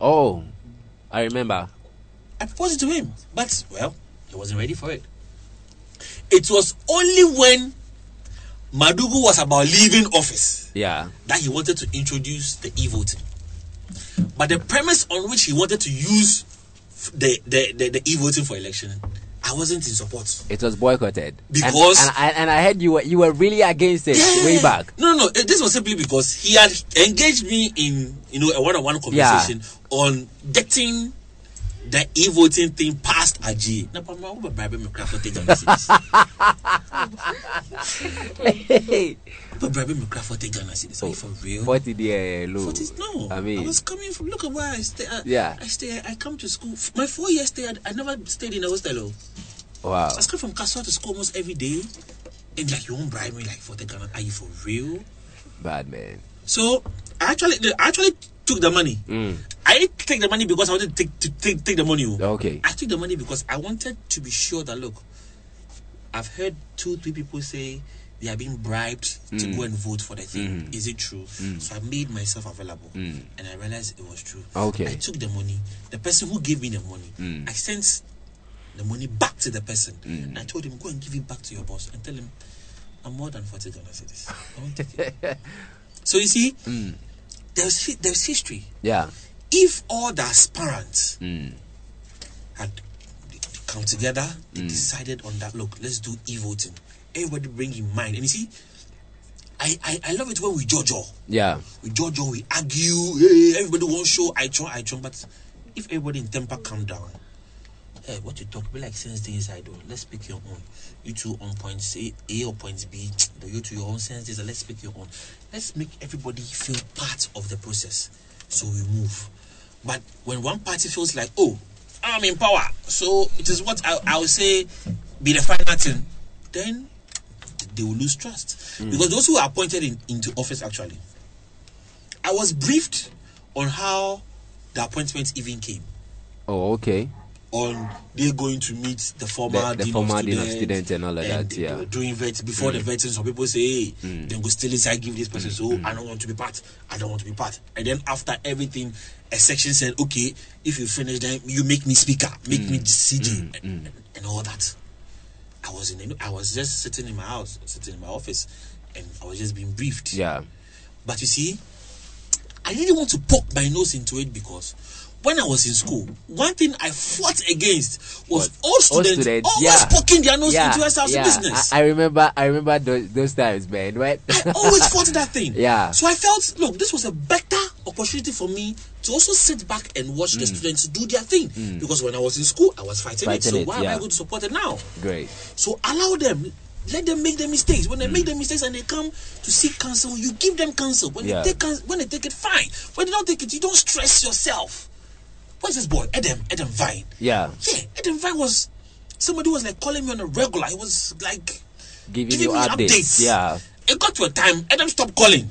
Oh, I remember. I proposed it to him, but well, he wasn't ready for it. It was only when Madugu was about leaving office Yeah. that he wanted to introduce the e-voting. But the premise on which he wanted to use the the, the, the e-voting for election, I wasn't in support. It was boycotted. And- Because- and, I, and I heard you were you were really against it way back. No, no, no. This was simply because he had engaged me in you know a one-on-one conversation on getting the e-voting thing past AG. Na pa ma wo ba bribe me for take Ghana cedis. Hey, Wo ba bribe me kra for take Ghana cedis. Are you for real? forty there low. 40 no. I mean, I was coming from. Look at where I stay. I, Yeah. I stay. I come to school. My four years stay. I, I never stayed in a hostel. oh. wow. I was coming from Kasoa to school almost every day, and like you won't bribe me like for the Ghana. Are you for real? Bad man. So I actually, I actually took the money. Mm. I didn't take the money because I wanted to take to take, take the money. oh. Okay. I took the money because I wanted to be sure that look, I've heard two, three people say they are being bribed to Mm. go and vote for the thing. Mm-hmm. Is it true? So I made myself available, and I realized it was true. Mm. Okay. I took the money. The person who gave me the money, Mm. I sent the money back to the person. And I told him, go and give it back to your boss and tell him I'm more than forty Ghana cedis. I want it." So you see, Mm. there's there's history. Yeah. If all the aspirants Mm. had come together, they Mm. decided on that. Look, let's do e-voting. Everybody bring in mind, and you see, I I, I love it when we jojo, Yeah. we jojo, we argue. Hey, everybody won't show I try, I try. But if everybody in temper calm down, hey, what you talk be like sense the inside though. Let's pick your own. You two on points A, A or points B. The you to your own sense this. Let's pick your own. Let's make everybody feel part of the process. So we move. But when one party feels like, oh, I'm in power, so it is what I, I would say be the final thing, then they will lose trust. Hmm. Because those who are appointed in, into office actually, I was briefed on how the appointment even came. Oh, okay. On they going to meet the former The- the dean, former of dean of students, and all of that, they- they yeah. doing vet before the hmm. vetting. Some people say, hey, hmm. then go still inside, give this person. So I don't want to be part. I don't want to be part. And then after everything, a section said, okay, if you finish, then you make me speaker, make me CJ, and, and all that. I was in. the- I was just sitting in my house, sitting in my office, and I was just being briefed. Yeah. But you see, I didn't want to poke my nose into it because when I was in school, one thing I fought against was all students, students, always yeah. poking their nose yeah. into SRC yeah. business. I, I remember. I remember those, those times, man. Right? I always fought that thing. Yeah. So I felt, look, this was a better opportunity for me to also sit back and watch Mm. the students do their thing. Because when I was in school, I was fighting, it. So it, why am. I going to support it now? Great. So allow them. Let them make their mistakes. When they Mm. make their mistakes and they come to seek counsel, you give them counsel. When Yeah. they take counsel, when they take it, fine. When they don't take it, you don't stress yourself. What's this boy? Adam, Adam Vine. Yeah. Yeah, Adam Vine was somebody was like calling me on a regular. He was like Giving giving you me updates. updates. Yeah. It got to a time, Adam stopped calling.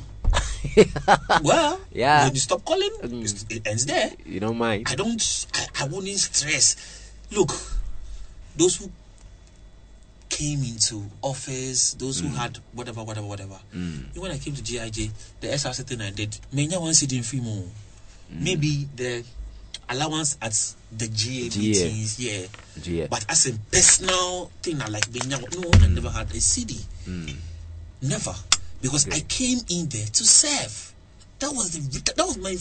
well, Yeah. when you stop calling, mm. it's- it ends there. You don't mind. I don't, I, I wouldn't stress. Look, those who came into office, those who mm. had whatever, whatever, whatever. Mm. Even When I came to GIJ, the SRC thing I did, many one sitting free more. Maybe the allowance at the GA, GA. meetings, yeah. GA. But as a personal thing, I like being no, I never had a cedi. Never, because I came in there to serve. That was the that was my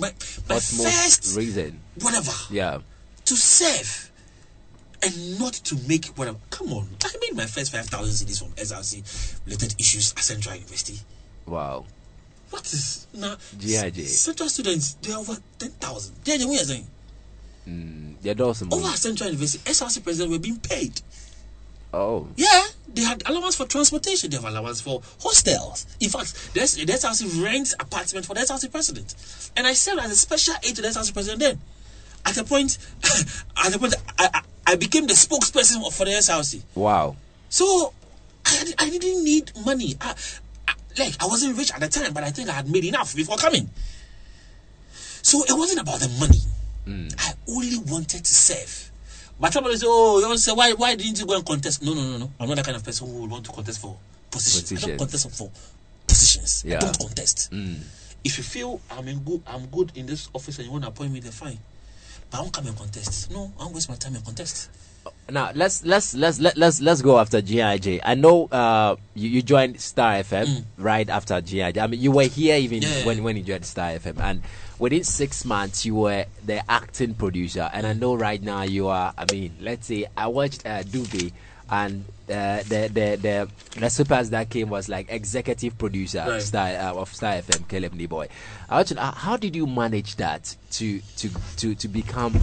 my my first reason? whatever Yeah. to serve. and not to make whatever. Come on, I made my first five thousand cedis from SRC related issues at Central University. Wow. What is now? GIJ. Central students they are over ten thousand. They are what you're saying. Hmm, yeah, those some Over Central University, SRC presidents were being paid. Oh. Yeah, they had allowance for transportation. They have allowance for hostels. In fact, there's the SRC rents apartment for the SRC president, and I served as a special aide to the SRC president. Then, at a point, at a point, I, I, I became the spokesperson for the SRC. Wow. So I, I didn't need money. I, I, like I wasn't rich at the time, but I think I had made enough before coming. So it wasn't about the money. Hmm. I only wanted to serve. But somebody say, "Oh, you want to say why? Why didn't you go and contest?" No, no, no, no. I'm not that kind of person who would want to contest for positions. I don't contest for positions. Yeah. I don't contest. If you feel I'm in good, I'm good in this office, and you want to appoint me, then fine. But I won't come and contest. No, I won't waste my time and contest. Now let's let's let's let, let's let's go after GIJ. I know uh you, you joined Starr FM right after GIJ. I mean you were here even Mm. Yeah. when when you joined Starr FM and within six months you were the acting producer and I know right now you are I mean let's say I watched uh Dube and uh, the the the the supers that came was like executive producer Right. Star uh, of Starr FM Caleb Boy. I want to know, how did you manage that to to to to become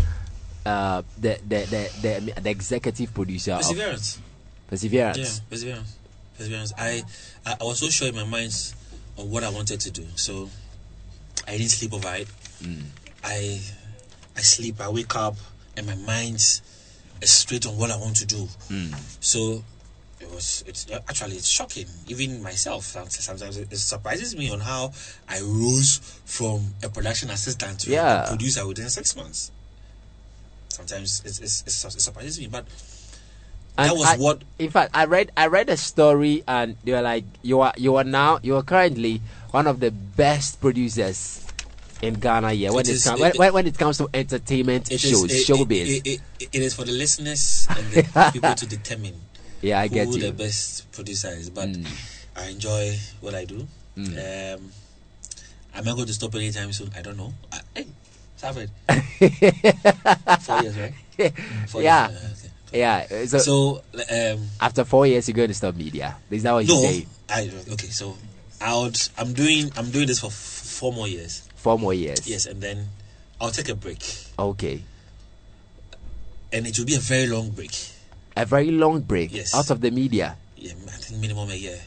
uh, the, the, the, the, the executive producer of Perseverance. Perseverance. Yeah, perseverance. Perseverance. I, I I was so sure in my mind of what I wanted to do, so I didn't sleep over it. Hmm. I I sleep, I wake up, and my mind is straight on what I want to do. Hmm. So it was it's actually it's shocking. Even myself sometimes, sometimes it surprises me on how I rose from a production assistant to Yeah. a producer within six months. Sometimes it's, it's, it's, it surprises me, but And that was I- what In fact, I read I read a story, and they were like, "You are you are now you are currently one of the best producers in Ghana Yeah, when It it, is- comes it- when, when, it comes to entertainment It is- shows, it- showbiz." It, it, is for the listeners and the people to determine yeah, I get who the best producer is. But I enjoy what I do. Um, I'm not going to stop anytime soon. I don't know. I, hey. Four years, right? Four Yeah. Years, uh, okay. Yeah. So, So, um, after four years, you're going to stop media. Is that what you no, say? I okay. So, I would. I'm doing. I'm doing this for f- four more years. Four more years. Yes, and then I'll take a break, Okay. and it will be a very long break. A very long break Yes. out of the media. Yeah, I think minimum a year.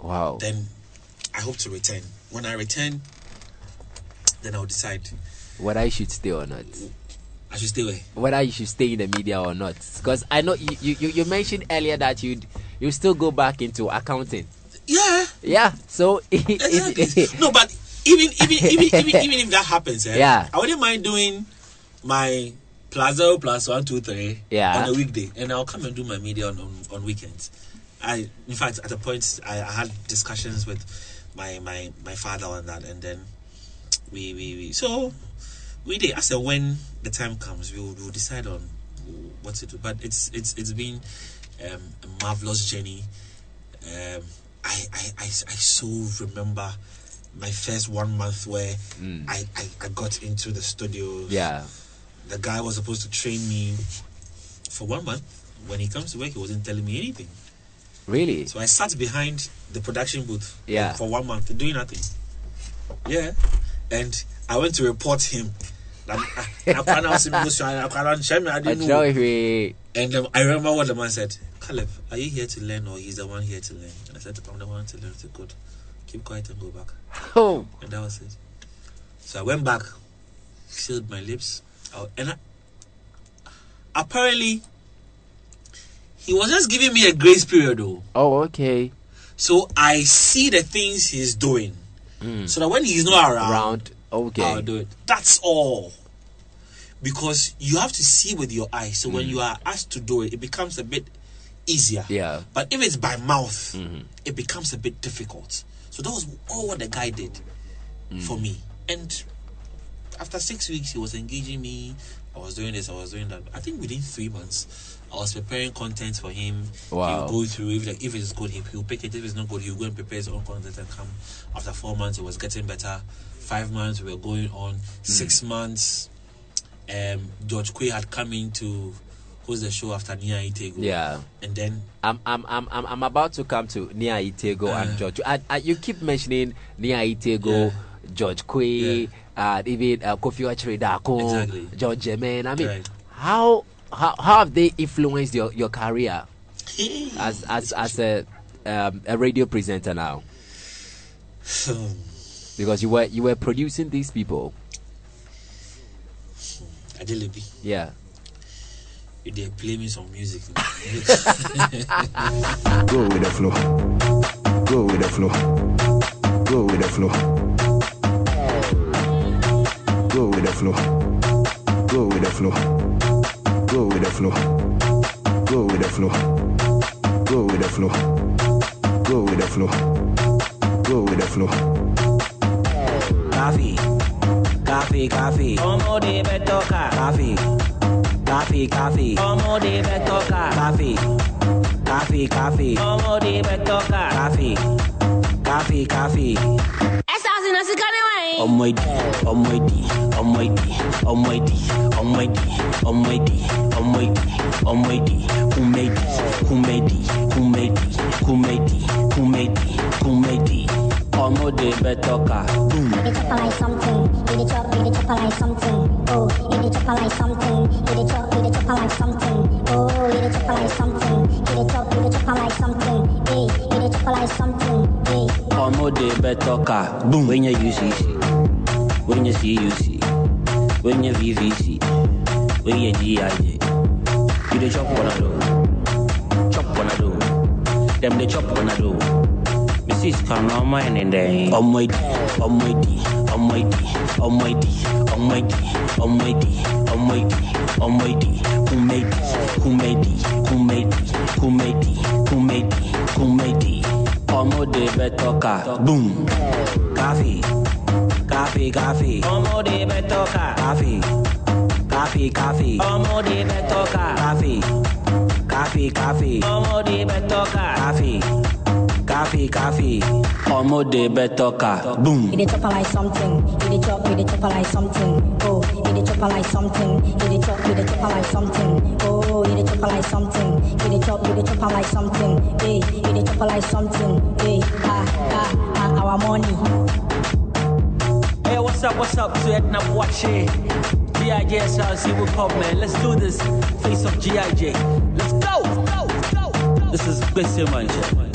Wow. then I hope to return. When I return, then I'll decide Whether I should stay or not. I should stay away. whether you should stay in the media or not. Because I know you, you, you mentioned earlier that you'd you still go back into accounting. Yeah, Yeah. So it, exactly. it, no, but even even even even, even if that happens, eh, Yeah. I wouldn't mind doing my plus zero plus one two three Yeah. on a weekday, and I'll come and do my media on on, on weekends. I, in fact, at a point, I, I had discussions with my my my father on that, and then we we, we so we did. I said when the time comes, we will we'll decide on what to do. But it's it's it's been um, a marvelous journey. Um, I, I I I so remember my first one month where I, I I got into the studio. yeah. the guy was supposed to train me for one month. When he comes to work, he wasn't telling me anything. Really? So I sat behind the production booth Yeah. for one month doing nothing. Yeah. And I went to report him. That, ah, Akwana was in Musu, and Akwana Nshemi, I I didn't know. And um, I remember what the man said. Caleb, are you here to learn or he's the one here to learn? And I said, I'm the one to learn. I good. Keep quiet and go back. oh And that was it. So I went back, sealed my lips, and I, apparently he was just giving me a grace period though. oh okay So I see the things he's doing. So that when he's not around, around okay I'll do it. That's all. Because you have to see with your eyes. So when mm. you are asked to do it, it becomes a bit easier. Yeah. But if it's by mouth, mm-hmm. it becomes a bit difficult. So that was all what the guy did mm. for me. And after six weeks, he was engaging me. I was doing this, I was doing that. I think within three months, I was preparing content for him. Wow. He'll go through if like, if it's good, he, he'll pick it. If it's not good, he'll go and prepare his own content and come. After four months, it was getting better. Five months, we were going on. Mm. Six months, um, George Quaye had come in to host the show after Nii Ayi Tagoe. Yeah. And then I'm, I'm, I'm, I'm, I'm about to come to Nii Ayi Tagoe and George. I, I, you keep mentioning Nii Ayi Tagoe, Yeah. George Quaye, uh, even uh, Kofi Okyere Darko, Exactly. George Jemen. I mean, Right. how, how how have they influenced your, your career as as as a um, a radio presenter now? Because you were you were producing these people. Adelebi, Yeah. you dare play me some music. Go with the flow. Go with the flow. Go with the flow. Go with the flow. Go with the flow. Go with the flow. Go with the flow. Go with the flow. Go with the flow. Go with the flow. Coffee, Café, café. Como debe tocar. Café. Café, café. Como debe tocar. Café. Café, café. Como debe tocar. Café. Café, café. Essa assim não se calma aí. Oh my D, oh my D, oh my D, oh my D, oh my D, oh my D, oh my D, oh my D. Who made this? Who made this? Who made this? Who made this? Who made this? Who made this? Kúmẹdì ọmọdé bẹ tọka boom. You dey chop like something. You dey chop, you dey chop like something. Oh, you dey chop like something. You dey chop, you dey chop like something. Oh, you dey chop like something. You dey chop, you dey chop like something. Hey, you dey chop like something. Hey. ọmọdé bẹ tọka boom. wẹ́nyẹ ucc wẹ́nyẹ cuc wẹ́nyẹ vvc wẹ́nyẹ gij you dey chop panado chop panado dem dey chop panado mrs kan ọmọ ẹni dẹ́yìn. ọmọ ìdí ọmọ ìdí ọmọ ìdí ọmọ ìdí ọmọ ìdí ọmọ ìdí ọmọ ìdí ọmọ ìdí kúmẹ́dì kúmẹ́dì kúmẹ́dì kúmẹ́dì kúmẹ́dì kúmẹ́dì ọmọdé bẹ tọ́ka. Boom. káfí káfí káfí. Ọmọdé bẹ tọ́ka. Káfí káfí káfí. Ọmọdé bẹ tọ́ka. Káfí káfí káfí. Ọmọdé bẹ tọ́ka. Káfí coffee, coffee. Omo de betoka, boom. You dey chop like something, it is chop, You dey chop like something. Oh, You dey chop like something, it is chop, You dey chop like something. Oh, You dey chop like something, it is chop, You dey chop like something. Hey, dey chop like something. Hey, ah, ah, ah, our money. Hey, what's up, what's up to Edna House, GIJ SRC man. Let's do this. Face of GIJ. Let's go! Let's go! Go! This is Bessie Mansion.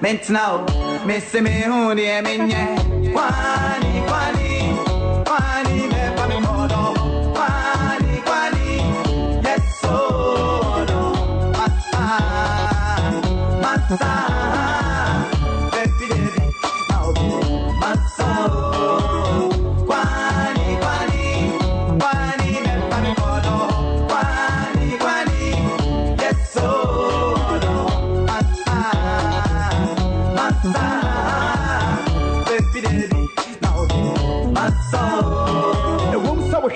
Mint snow, missy me who dear minye. Kwani, kwani, kwani, me pa mi kodo. Kwani, kwani, yes, oh, no. Massa, massa.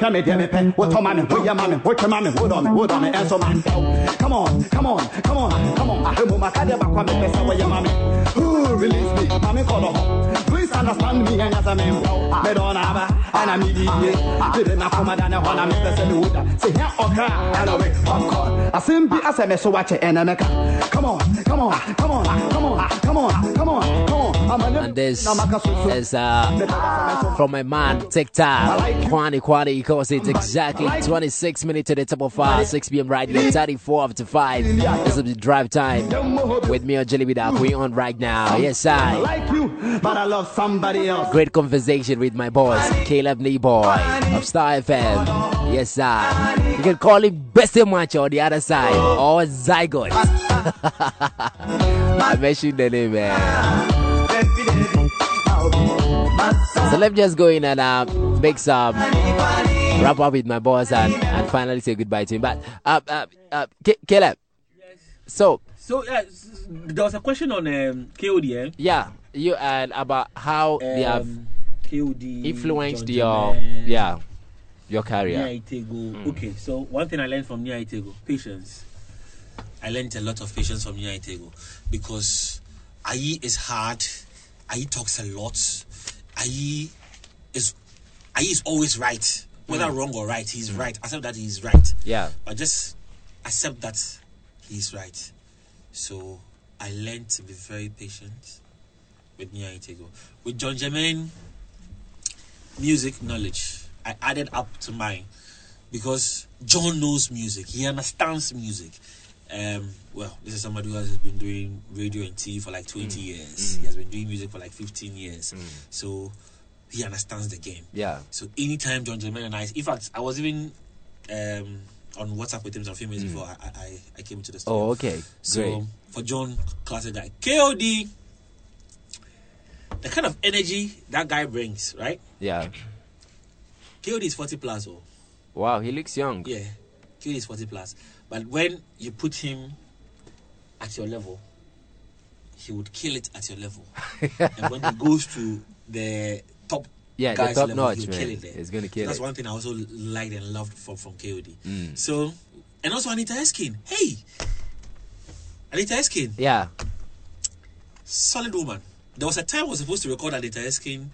Come here, me pen. What on man? What your man? What your man? Hold on, hold on, and so man. Come on, come on, come on, come on. I remove my card back when me pesa with your mommy. Ooh, release me, mommy call her. Please understand me and as a man. a medɔ no aba ɛna medi yie mede nakoma da ne hɔ na mepɛ sɛ mewoda sɛ hia ɔkra ɛna we popcorn asɛm bi asɛ me so wakyɛ ɛnɛ mɛka come on come on come on come on come on come on come on. And this na maka so so is uh, from my man TikTok, Kwani Kwani, because it's exactly. 26 minutes to the top of 5, 6 p.m. right here, 34 up to 5. This is the drive time. With me on Jelly Bida going on right now. Yes, I. I. like you but I love somebody else. Great conversation with my boss, Caleb Nii Boye of Starr FM. Yes, sir. You can call him Best Macho on the other side or Zygote. I mentioned the name, man. Baby, baby, now be masa. So let's just go in and uh, make some wrap up with my boss and, and finally say goodbye to him. But uh, uh, uh, K- Caleb, So So yeah, there was a question on um, KOD. Eh? yeah, you and about how they have KOD influenced uh, John your yeah your career. Itego. Hmm. Okay, so one thing I learned from Nii Ayi Tagoe, patience. I learned a lot of patience from Nii Ayi Tagoe because Ayi is hard. Ayi talks a lot. Ayi is Ayi is always right. Whether hmm. wrong or right, he's hmm. right. Accept that he's right. Yeah. But just accept that he's right. So I learned to be very patient with Nii Ayi Tagoe. With John Jermaine, music knowledge. I added up to mine because John knows music. He understands music. Um, well, this is somebody who has been doing radio and TV for like 20 years. He has been doing music for like 15 years. So he understands the game. Yeah. So anytime Jon Germain and I, in fact, I was even um, on WhatsApp with him some few minutes before I, I, I came to the studio. Oh, okay. So Great. for John, classic guy. KOD, the kind of energy that guy brings, right? Yeah. KOD is 40 plus, oh. Wow, he looks young. Yeah, KOD is 40 plus. But when you put him at your level, he would kill it at your level. and when he goes to the top Yeah, the guys top level, notch, he'll man. kill it there. He's gonna kill it. That's it. one thing I also liked and loved from, from KOD. Mm. So, and also Anita Erskine. Hey! Anita Erskine. Yeah. solid woman. There was a time I was supposed to record Anita Erskine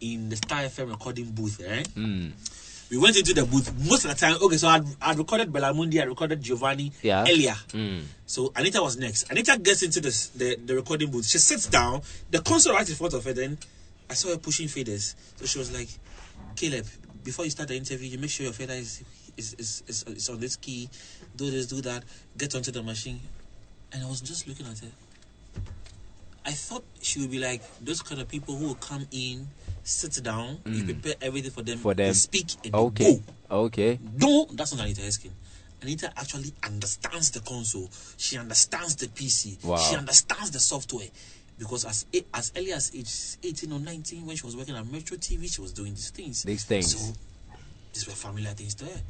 in the Starr FM recording booth, right? Mm. We went into the booth most of the time. Okay, so I'd, I'd recorded Bella Mundi, I recorded Giovanni Yeah. earlier. Mm. So Anita was next. Anita gets into the, the the recording booth. She sits down. The console right in front of her. Then I saw her pushing faders. So she was like, "Caleb, before you start the interview, you make sure your fader is is, is, is, is on this key. Do this, do that. Get onto the machine." And I was just looking at her. I thought she would be like those kind of people who will come in, sit down, you prepare everything for them, Mm. For them. they speak and Okay. go. Okay. No, that's not Anita Erskine. Anita actually understands the console. She understands the PC. Wow. She understands the software. Because as as early as age 18 or 19, when she was working at Metro TV, she was doing these things. These things. So, these were familiar things to her.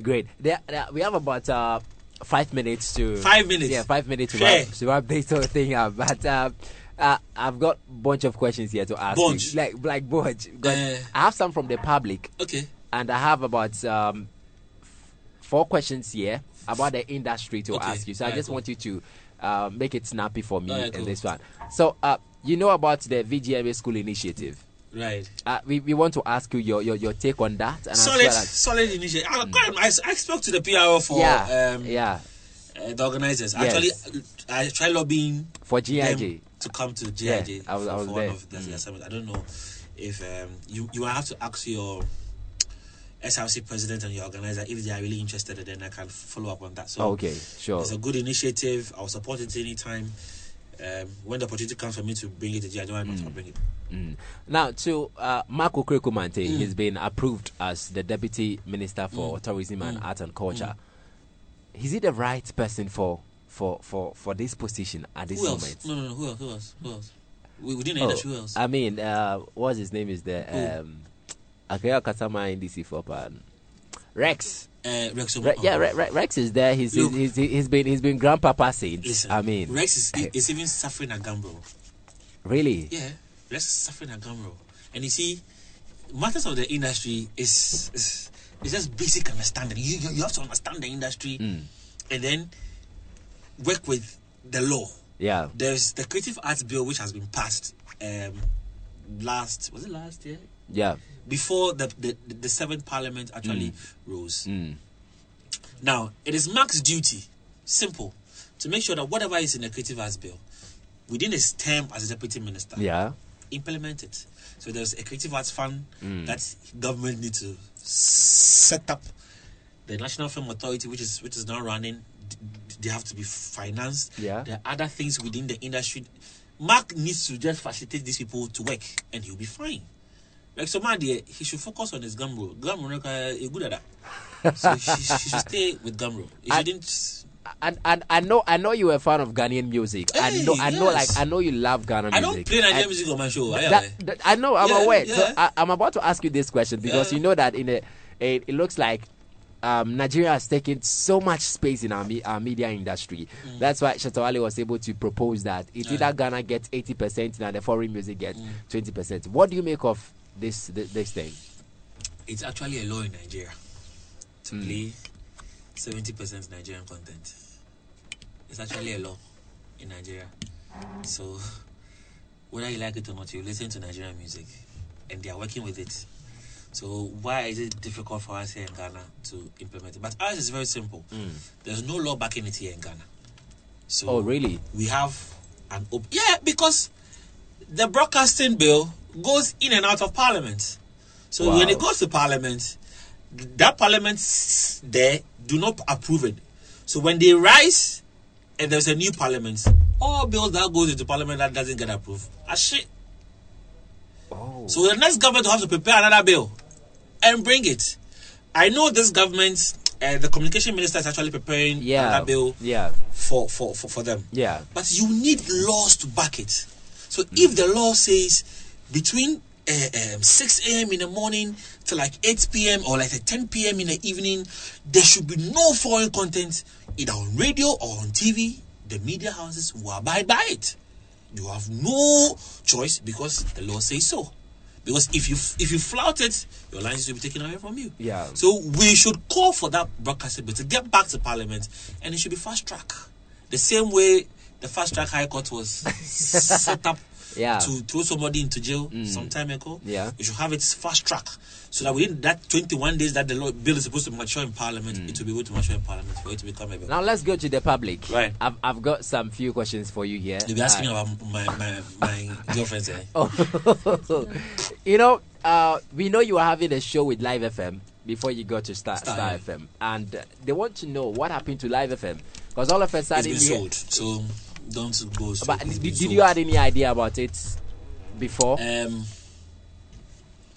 Great. There, there, we have about uh, five minutes to Five minutes. Yeah, five minutes to wrap, to wrap this whole thing up. But uh, uh, I've got a bunch of questions here to ask. you. Bunch? Like like bunch. Uh. I have some from the public, Okay. and I have about um, f- four questions here about the industry to Okay. ask you. So I just cool. want you to uh, make it snappy for me Alright, in cool. this one. So uh, you know about the VGMA School Initiative. Right. Uh, we, we want to ask you your, your, your take on that. And solid, well as- solid initiative. I, I, I spoke to the PRO for yeah, um, yeah, uh, the organizers. Yes. Actually, I tried lobbying for GIJ. to come to Yeah, GIJ I was- I was there. one of the Mm. I don't know if um, you you have to ask your SRC president and your organizer if they are really interested, and then I can follow up on that. So Okay, sure. it's a good initiative. I'll support it anytime. Um, when the opportunity comes for me to bring it to GIJ, why not? I'll bring it. Mm. Now, to uh, Mark Okraku-Mantey, Mm. he's been approved as the Deputy Minister for Tourism and Mm. Art and Culture. Is he the right person for for for, for this position at this Who else? moment? No, no, no. Who else? Who else? Who else? We, within the Oh, industry, who else? I mean, uh, what's his name? Is the um, Akaya Kasama in DC for Pan Rex. Uh, Rex. Re- yeah, Re- Re- Rex is there. He's, Look. he's, he's he's been he's been grandpapa since. Listen, I mean, Rex is, is even suffering a GHAMRO. really. Yeah, Rex is suffering a GHAMRO. And you see, matters of the industry is is, is just basic understanding. You, you you have to understand the industry Mm. and then work with the law. Yeah. There's the Creative Arts Bill which has been passed um, last was it last year? Yeah. Before the the, the seventh parliament actually rose. Mm. Now, it is Mark's duty, simple, to make sure that whatever is in the Creative Arts Bill, within his term as a deputy minister, Yeah. implement it. So there's a Creative Arts Fund Mm. that government needs to set up. The National Film Authority, which is which is now running, they have to be financed. Yeah. There are other things within the industry. Mark needs to just facilitate these people to work, and he'll be fine. Like so, man, he should focus on his GHAMRO. GHAMRO, is good at that. So he, he should stay with GHAMRO. He I- shouldn't. and, and I know I know you're a fan of Ghanaian music. I know I know like. I know you love Ghana music. I don't play Nigerian music on my show. I, that- that- I know I'm Yeah, aware. So yeah. I, I'm about to ask you this question because Yeah. you know that in a, a it looks like um, Nigeria has taken so much space in our, me- our media industry. Mm. That's why Shatta Wale was able to propose that it's either Ghana gets 80% and the foreign music gets Mm. 20%. What do you make of this this, this thing? It's actually a law in Nigeria to hmm. play 70% Nigerian content. It's actually a law in Nigeria. So, whether you like it or not, you listen to Nigerian music and they are working with it. So, why is it difficult for us here in Ghana to implement it? But ours is very simple. Hmm. There's no law backing it here in Ghana. So, Oh, really? we have an op- yeah because the broadcasting bill goes in and out of parliament so Wow. when it goes to parliament that parliament there do not approve it so when they rise and there's a new parliament all bills that goes into parliament that doesn't get approved are shit Oh. so the next government will have to prepare another bill and bring it i know this government uh, the communication minister is actually preparing Yeah. another bill Yeah. for, for, for, for them Yeah. but you need laws to back it. So if the law says between uh, um, 6 a.m. in the morning to like 8 p.m. or like at 10 p.m. in the evening, there should be no foreign content either on radio or on TV. The media houses will abide by it. You have no choice because the law says so. Because if you if you flout it, your license will be taken away from you. Yeah. So we should call for that broadcasting bill to get back to Parliament, and it should be fast track, the same way the fast track High Court was set up Yeah. to throw somebody into jail some time ago. Yeah. you should have it fast track, so that within that 21 days that the law bill is supposed to mature in Parliament, it will be able to mature in Parliament for it to become a bill. Now let's go to the public. Right. I've, I've got some few questions for you here. You'll be asking Uh, about my my, my girlfriends. Eh? Oh, you know, uh, we know you were having a show with Live FM before you got to Star, Star, Star. FM, and uh, they want to know what happened to Live FM because all of a It's sudden, been we- sold, so don't go. So But did, did sold. you had any idea about it before? Um,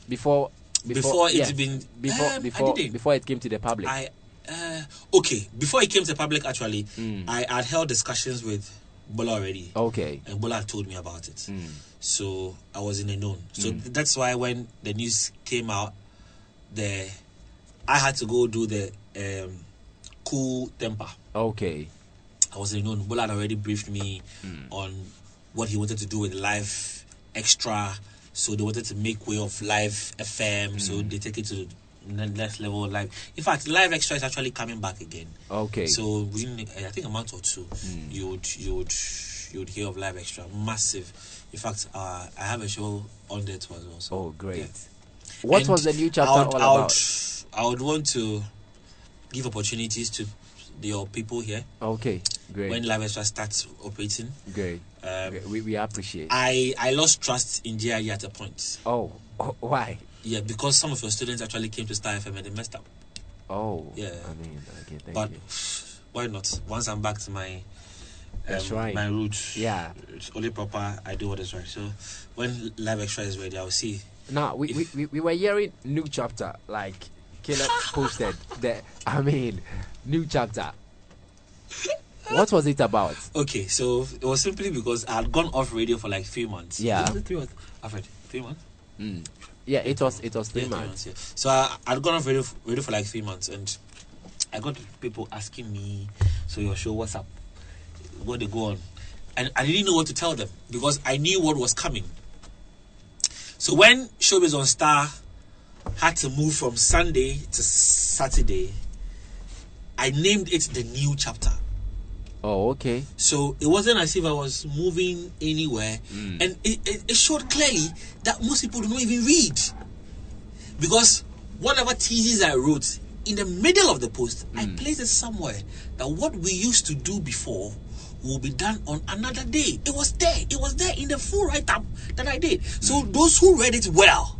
before before it's yeah, been- before um, before before it came to the public. I uh, okay before it came to the public actually Mm. I had held discussions with Bola already okay. and Bola had told me about it Mm. so I was in the known so Mm. that's why when the news came out the I had to go do the um, cool temper Okay. I was in the known Bola had already briefed me Mm. on what he wanted to do with live extra so they wanted to make way of live FM so Mm. they take it to the next level live in fact live extra is actually coming back again Okay. so within I think a month or two, Mm. you would you would you would hear of live extra massive. In fact, uh, I have a show on there too as well. So, Oh, great. yeah. What And was the new chapter I would, all I would, about? I would want to give opportunities to your people here Okay. Great. when live extra starts operating. Great. Um, Great. We, we appreciate. I I lost trust in GIJ at a point. oh, why? Yeah, because some of your students actually came to Starr FM and they messed up. Oh. Yeah. I mean, okay. Thank but you. why not? Once I'm back to my um, That's right. my roots, Yeah. it's only proper. I do what is right. So when live extra is ready, I'll see. Now we, we, we, we were hearing new chapter like Caleb posted that I mean new chapter. What was it about? Okay, so it was simply because I had gone off radio for like three months. Yeah. Three months. Alfred, three months. Mm. Yeah, it was it was three Yeah, months. yeah. So I I'd gone off radio, radio for like three months, and I got people asking me, "So your show, what's up? What they go on?" And I didn't know what to tell them because I knew what was coming. So when Showbiz on Star had to move from Sunday to Saturday, I named it the new chapter. Oh, okay. So it wasn't as if I was moving anywhere. Mm. And it, it, it showed clearly that most people do not even read. Because whatever thesis I wrote, in the middle of the post, I placed it somewhere that what we used to do before will be done on another day. It was there. It was there in the full write up that I did. So those who read it well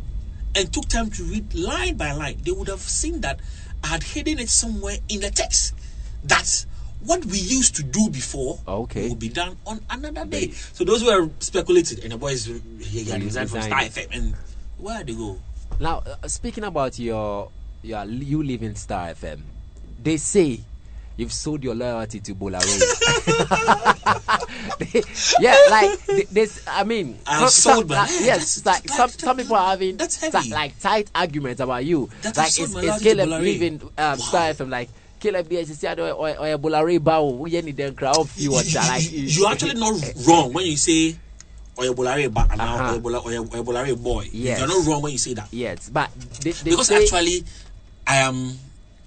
and took time to read line by line, they would have seen that I had hidden it somewhere in the text. That what we used to do before Okay. will be done on another day. So those were speculated, and the boys he, he had resigned from Star. FM, and where they go? Now uh, speaking about your your you live in Starr FM, they say you've sold your loyalty to Bola Ray. yeah, like this. I mean, I'm some- sold some- like, yes, like some some people are having That's ti- heavy. like tight arguments about you. That like my it's Caleb leaving um, Starr FM. Like You said or a Bola Ray bow. We need them crowd few like You're actually not wrong when you say Oyebolare ba and now Uh-huh. Oyebola- Oye- Oyebolare boy. Yes. You're not wrong when you say that. Yes, but they, they Because say, actually, I am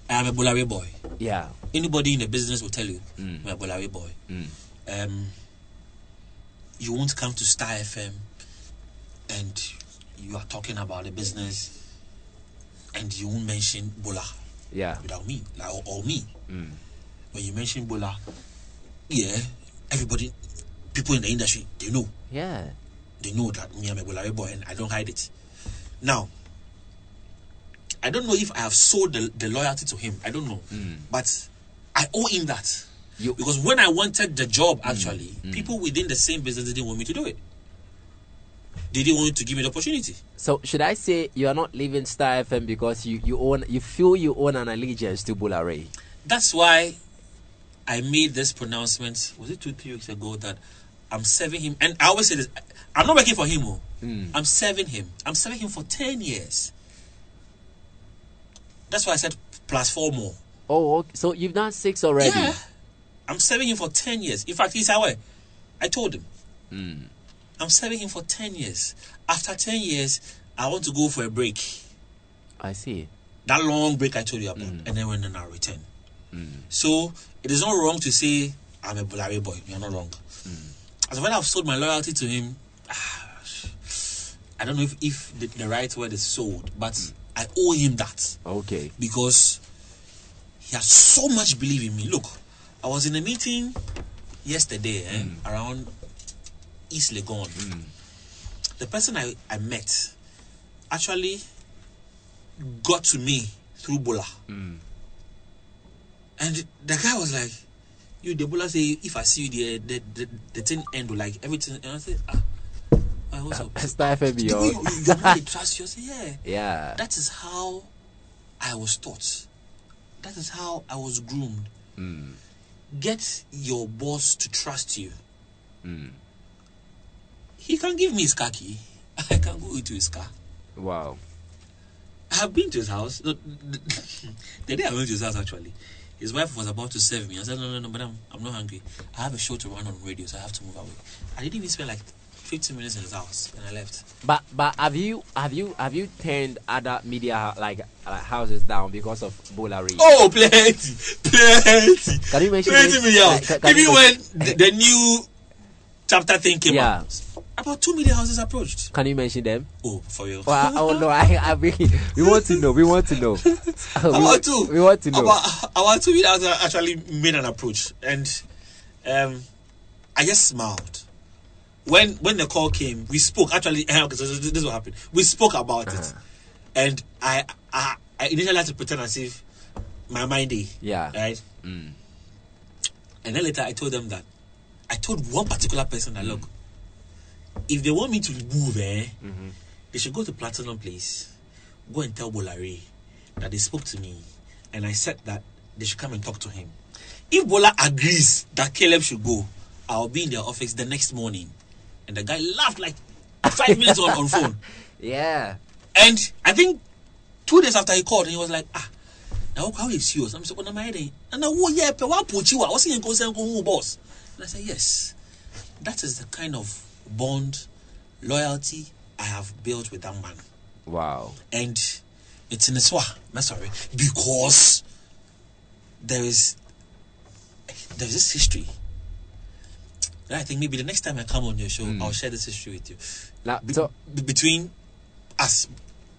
I am a Bola Ray boy. yeah, Anybody in the business will tell you Mm. I'm a Bola Ray boy. Um, you won't come to Starr FM and you are talking about the business and you won't mention Bola yeah, without me, like or, or me. Mm. When you mention Bola, yeah, everybody, people in the industry, they know. yeah. They know that me, I'm a Bola Ray boy and I don't hide it. Now, I don't know if I have sold the, the loyalty to him. I don't know. Mm. But I owe him that. You- because when I wanted the job, mm. actually, mm. people within the same business didn't want me to do it. They didn't want to give me the opportunity. So should I say you are not leaving Starr FM because you you own you feel you own an allegiance to Bola Ray? That's why I made this pronouncement. Was it two, three weeks ago that I'm serving him? And I always say this: I'm not working for him. Oh. Hmm. I'm serving him. I'm serving him for ten years. That's why I said plus four more. Oh, okay. so you've done six already. Yeah, I'm serving him for ten years. In fact, he's away. I told him. Hmm. I'm serving him for ten years. After ten years, I want to go for a break. I see. that long break I told you about, mm. and then when I return. Mm. So it is not wrong to say I'm a Bola Ray boy. You're not wrong. Mm. As when I've sold my loyalty to him, I don't know if, if the, the right word is sold, but I owe him that Okay. because he has so much belief in me. Look, I was in a meeting yesterday eh, around East Legon. The person I, I met actually got to me through Bola. And the guy was like, You, the Bola say, if I see you there, the, the, the thing end, like everything. And I said, Ah, ah, what's up? Star You, yo. you, you, really trust you? I said, Yeah. Yeah. That is how I was taught. That is how I was groomed. Get your boss to trust you. He can give me his car key. I can go into his car. Wow. I have been to his house. No, The day I went to his house, actually, his wife was about to serve me. I said, No, no, no, madam, I'm not hungry. I have a show to run on radio, so I have to move away. I didn't even spend like 15 minutes in his house, and I left. But but have you have you have you turned other media like, like houses down because of Bola Ray? Oh, plenty, plenty. Can you mention plenty it? million? Like, can- can Even you when mention- the, the new chapter thing came Yeah. out, about two million houses approached. Can you mention them? Oh, for real? Well, oh no, I, I we, we want to know. We want to know. we, About two. we want to know. About, about two million houses actually made an approach, and um, I just smiled. When when the call came, we spoke. Actually, okay, so this, is what happened. We spoke about Uh-huh. it, and I, I I initially had to pretend as if my mind day. Yeah. Right. And then later I told them that I told one particular person that look, if they want me to move, eh, they should go to Platinum Place, go and tell Bola Ray that they spoke to me, and I said that they should come and talk to him. If Bola agrees that Caleb should go, I'll be in their office the next morning. And the guy laughed like five minutes on, on phone. Yeah. And I think two days after he called, and he was like, ah, now how is serious? I'm saying, what am I doing? And I, oh, yeah, but what put you? He going to go boss? And I said, yes. That is the kind of bond, loyalty I have built with that man. Wow. And it's in the swa, I'm sorry, because there is there's this history. And I think maybe the next time I come on your show, hmm. I'll share this history with you. Now, Be- so between us,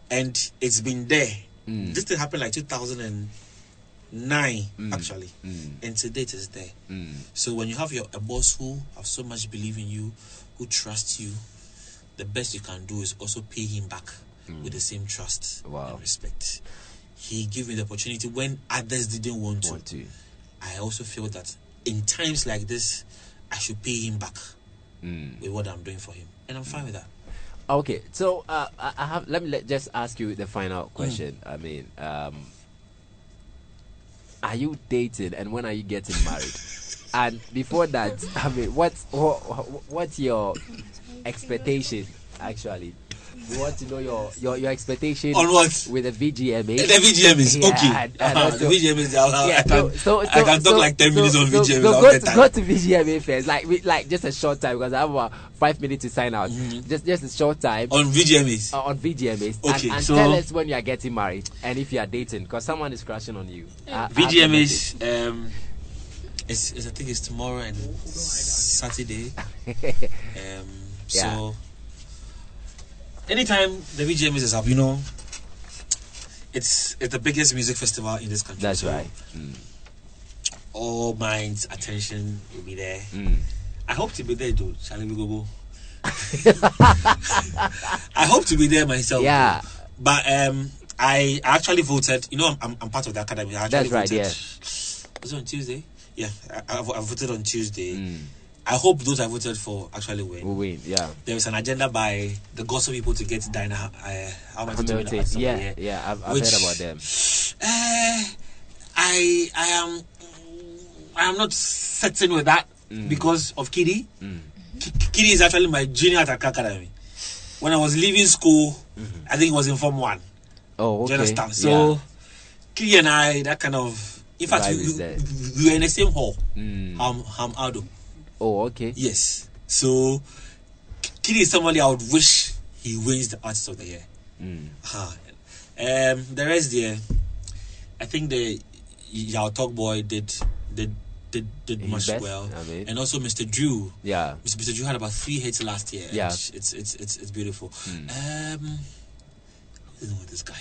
and it's been there. Hmm. This thing happened like 2009, hmm. actually, and to date is there. So when you have your a boss who have so much believe in you, who trusts you, the best you can do is also pay him back with the same trust Wow. and respect. He gave me the opportunity when others didn't want to. want to. I also feel that in times like this, I should pay him back with what I'm doing for him, and I'm fine with that. Okay, so uh, I have. Let me let, just ask you the final question. I mean, um, are you dating, and when are you getting married? And before that, I mean, what's what, what's your expectation actually? We want to know your your, your expectation On what? with the VGMA. The VGM is Yeah, okay. and- and Uh-huh, also- the VGM is. I'll, I'll, Yeah, I can, so, so, I can so, talk like ten so, minutes on so, VGM. So I'll go get to, time. go to VGMA first, like we, like just a short time because I have about five minutes to sign out. Mm-hmm. Just just a short time on VGMAs. uh, on VGMAs. Okay, and, and so- tell us when you are getting married and if you are dating because someone is crushing on you. I- I VGMAs. Um, it's, it's I think it's tomorrow and Saturday. Um, Yeah. so anytime the VGMAs is up, you know, it's it's the biggest music festival in this country. That's so right. All minds, attention will be there. Mm. I hope to be there, we go? go? I hope to be there myself. Yeah. But um, I actually voted. You know, I'm, I'm, I'm part of the academy. I actually That's right, voted. yeah. Was it on Tuesday? Yeah, I, I, I voted on Tuesday. Mm. I hope those I voted for actually win. We'll win. Yeah. There is an agenda by the gospel people to get Dinah. Uh, how much to win at Yeah, yeah. I've, I've Which- heard about them. Uh, I I am I am not certain with that Mm. because of Kidi. K- Kidi is actually my junior at Accra Academy. When I was leaving school, I think it was in Form One. Oh, Do you Mm-hmm. okay. understand? So Yeah. And I, that kind of. In fact, we, we, we were in the same hall. Mm. Ham Ham Ado. Oh, okay. Yes. So Kidi is somebody I would wish he wins the Artist of the Year. Mm. Ah, um, the rest there, I think the Yaw Tog Boy did did did, did much best, well, I mean. and also Mr. Drew. Yeah. Mr. Mr. Drew had about three hits last year. Yeah. it's it's it's it's beautiful. Mm. Um, who's the name of this guy?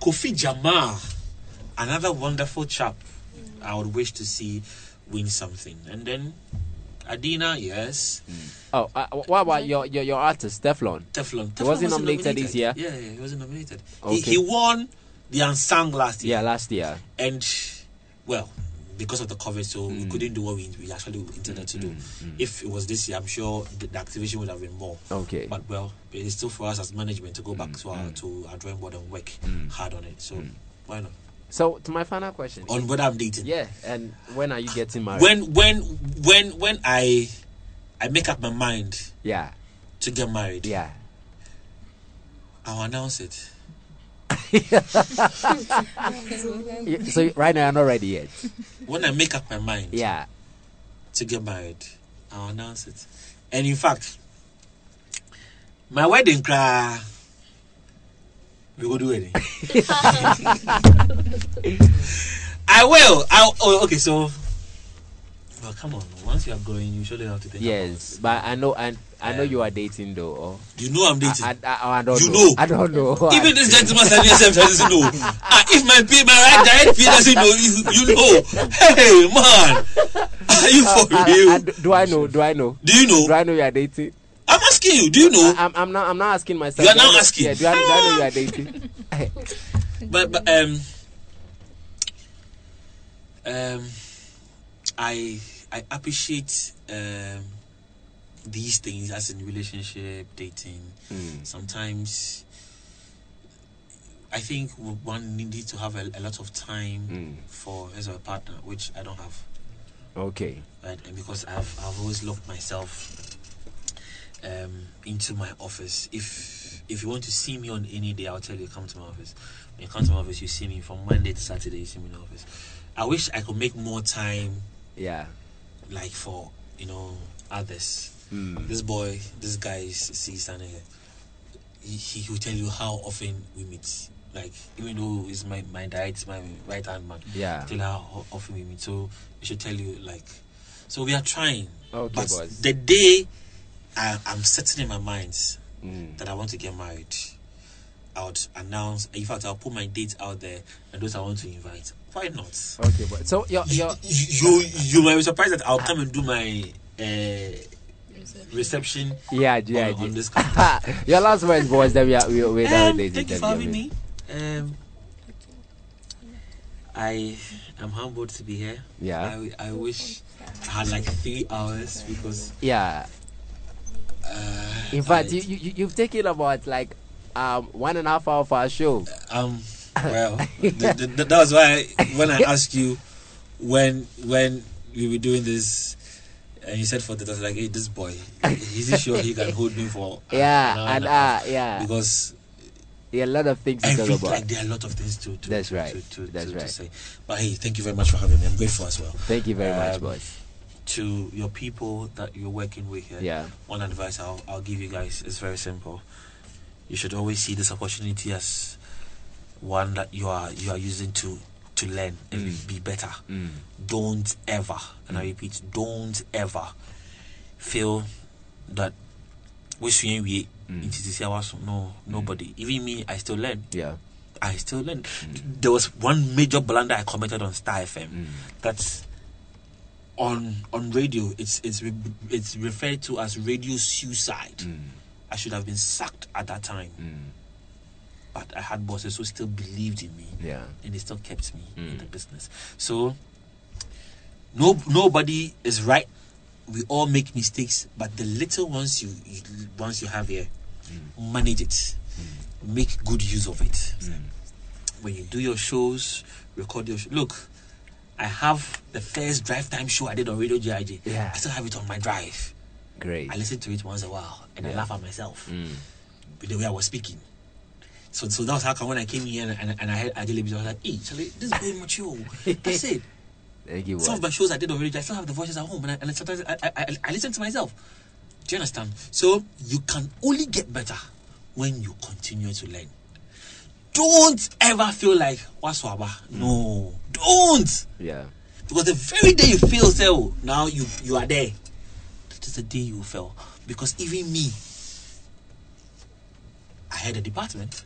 Kofi Jamar, another wonderful chap. I would wish to see win something, and then Adina, yes. Mm. Oh, uh, what about your, your, your artist, Teflon? Teflon. He wasn't Teflon nominated this year? Yeah, yeah, he wasn't nominated. He, Okay. he won the unsung last year. Yeah, last year. And well, because of the COVID, so Mm. we couldn't do what we, we actually intended mm, to mm, do. If it was this year, I'm sure the, the activation would have been more. Okay. But well, it's still for us as management to go back to our to our drawing board and work hard on it. So why not? So, to my final question. On what I'm dating. Yeah, and when are you getting married? When when when when I I make up my mind Yeah, to get married, yeah. I'll announce it. So, right now, I'm not ready yet. When I make up my mind Yeah. to get married, I'll announce it. And in fact, my wedding cry, go do it. I will. I oh okay. So, well, come on. Once you are going, you surely have to think. Yes, but I know, and I know you are dating though. Or. You know I'm dating. I, I, I don't You know. know. I don't know. Even this gentleman standing himself doesn't know. Ah, if my P, my right direct P doesn't know, you, you know. Hey man, are you for I- I- real? I- do I know? Do I know? Do you know? Do I know you are dating? Asking you. Do you know? I, am I'm not. I'm not asking myself. You are now asking. Yeah. Do I, do I know you are dating? but but um um I I appreciate um these things as in relationship dating Mm. sometimes I think one needs to have a, a lot of time Mm. for as a partner which I don't have Okay. right and because I've I've always locked myself um into my office if if you want to see me on any day I'll tell you come to my office when you come to my office you see me from Monday to Saturday you see me in the office I wish I could make more time Yeah. like for you know others Mm. this boy this guy is sees standing here he, he will tell you how often we meet like even though it's my my is my right hand man Yeah. tell how often we meet so we should tell you like so we are trying Okay, but boys. the day I, I'm setting in my mind Mm. that I want to get married I would announce in fact I'll put my dates out there and those I want to invite why not Okay, but so your your you you might be surprised that I'll come and do my uh, reception yeah yeah. on, on yeah. this your last words, boys. That we are we are um, dating. thank you for having me um, I am humbled to be here Yeah. I, I wish I had like three hours because Yeah. Uh, In fact, I- you, you you've taken about like um one and a half hour for our show. um well th- th- th- that was why when I asked you when when we were doing this, and you said for the I was like, hey, this boy, is he sure he can hold me for? an Yeah, hour and a half? uh, yeah, because yeah, a lot of things to talk about. like there are a lot of things to. to That's right. To, to, That's right. say. But hey, thank you very much for having me. I'm grateful as well. Thank you very much, Um, boys. To your people that you're working with here, Yeah. one advice I'll, I'll give you guys is very simple. You should always see this opportunity as one that you are you are using to to learn and Mm. be better. Mm. Don't ever, and I repeat, don't ever feel that we swing we Mm. this hour. No, nobody. Even me, I still learn. Yeah. I still learn. There was one major blunder I committed on Starr FM. Mm. That's on on radio. It's it's re- it's referred to as radio suicide. Mm. I should have been sacked at that time, Mm. but I had bosses who still believed in me, Yeah. and they still kept me in Mm. the business. So no nobody is right. We all make mistakes, but the little ones you, you once you have here, manage it, make good use of it. When you do your shows, record your show. Look, I have the first drive time show I did on Radio GIJ. Yeah. I still have it on my drive. Great. I listen to it once a while and I laugh at myself Mm. with the way I was speaking. So, so that was how come when I came here and, and, and I heard Adele I was like, hey, Charlie, this is very mature. That's it. Thank you, Some of my shows I did on radio, I still have the voices at home, and, I, and sometimes I, I, I, I listen to myself. Do you understand? So you can only get better when you continue to learn. Don't ever feel like what's waba. No, don't. Yeah. Because the very day you feel so now you you are there. That is the day you fell. Because even me, I had a department.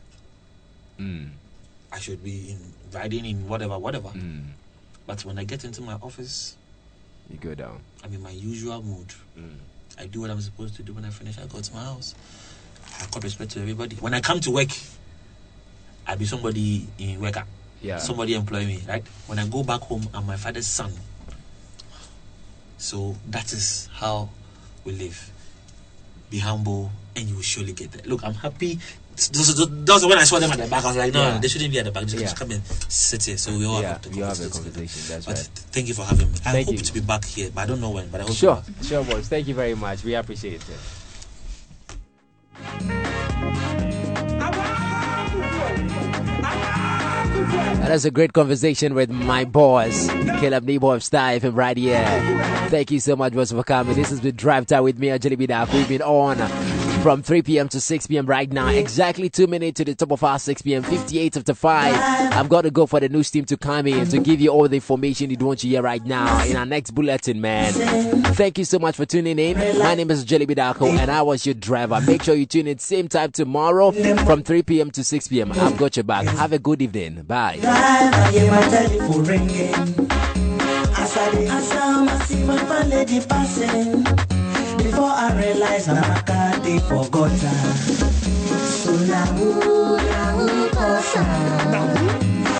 Mm. I should be in riding in whatever, whatever. Mm. But when I get into my office, You go down. I'm in my usual mood. Mm. I do what I'm supposed to do. When I finish, I go to my house. I got respect to everybody. When I come to work, I be somebody in worker. Yeah. Somebody employ me, right? When I go back home, I'm my father's son. So that is how we live. Be humble, and you will surely get there. Look, I'm happy. Those when I saw them at the back, I was like, no, Yeah. they shouldn't be at the back. Just Yeah. come and sit here. So we all Yeah, have you have a conversation. That's But right. thank you for having me. I Thank hope you. to be back here, but I don't know when. But I hope Sure, to be back. sure, boys. Thank you very much. We appreciate it. That was a great conversation with my boss, Caleb Nii Boye of Starr FM right here. Thank you so much, boss, for coming. This has been Drive Time with me, Angeli Bida. We've been on from 3 p.m. to 6 p.m. right now. Exactly two minutes to the top of our 6 p.m. 58 after 5. I'm going to go for the news team to come in to give you all the information you want to hear right now in our next bulletin, man. Thank you so much for tuning in. My name is Jelly Bidako and I was your driver. Make sure you tune in same time tomorrow from 3 p.m. to 6 p.m. I've got your back. Have a good evening. Bye. I Before I realize I'm a card they forgot her. So now who, now who cause her?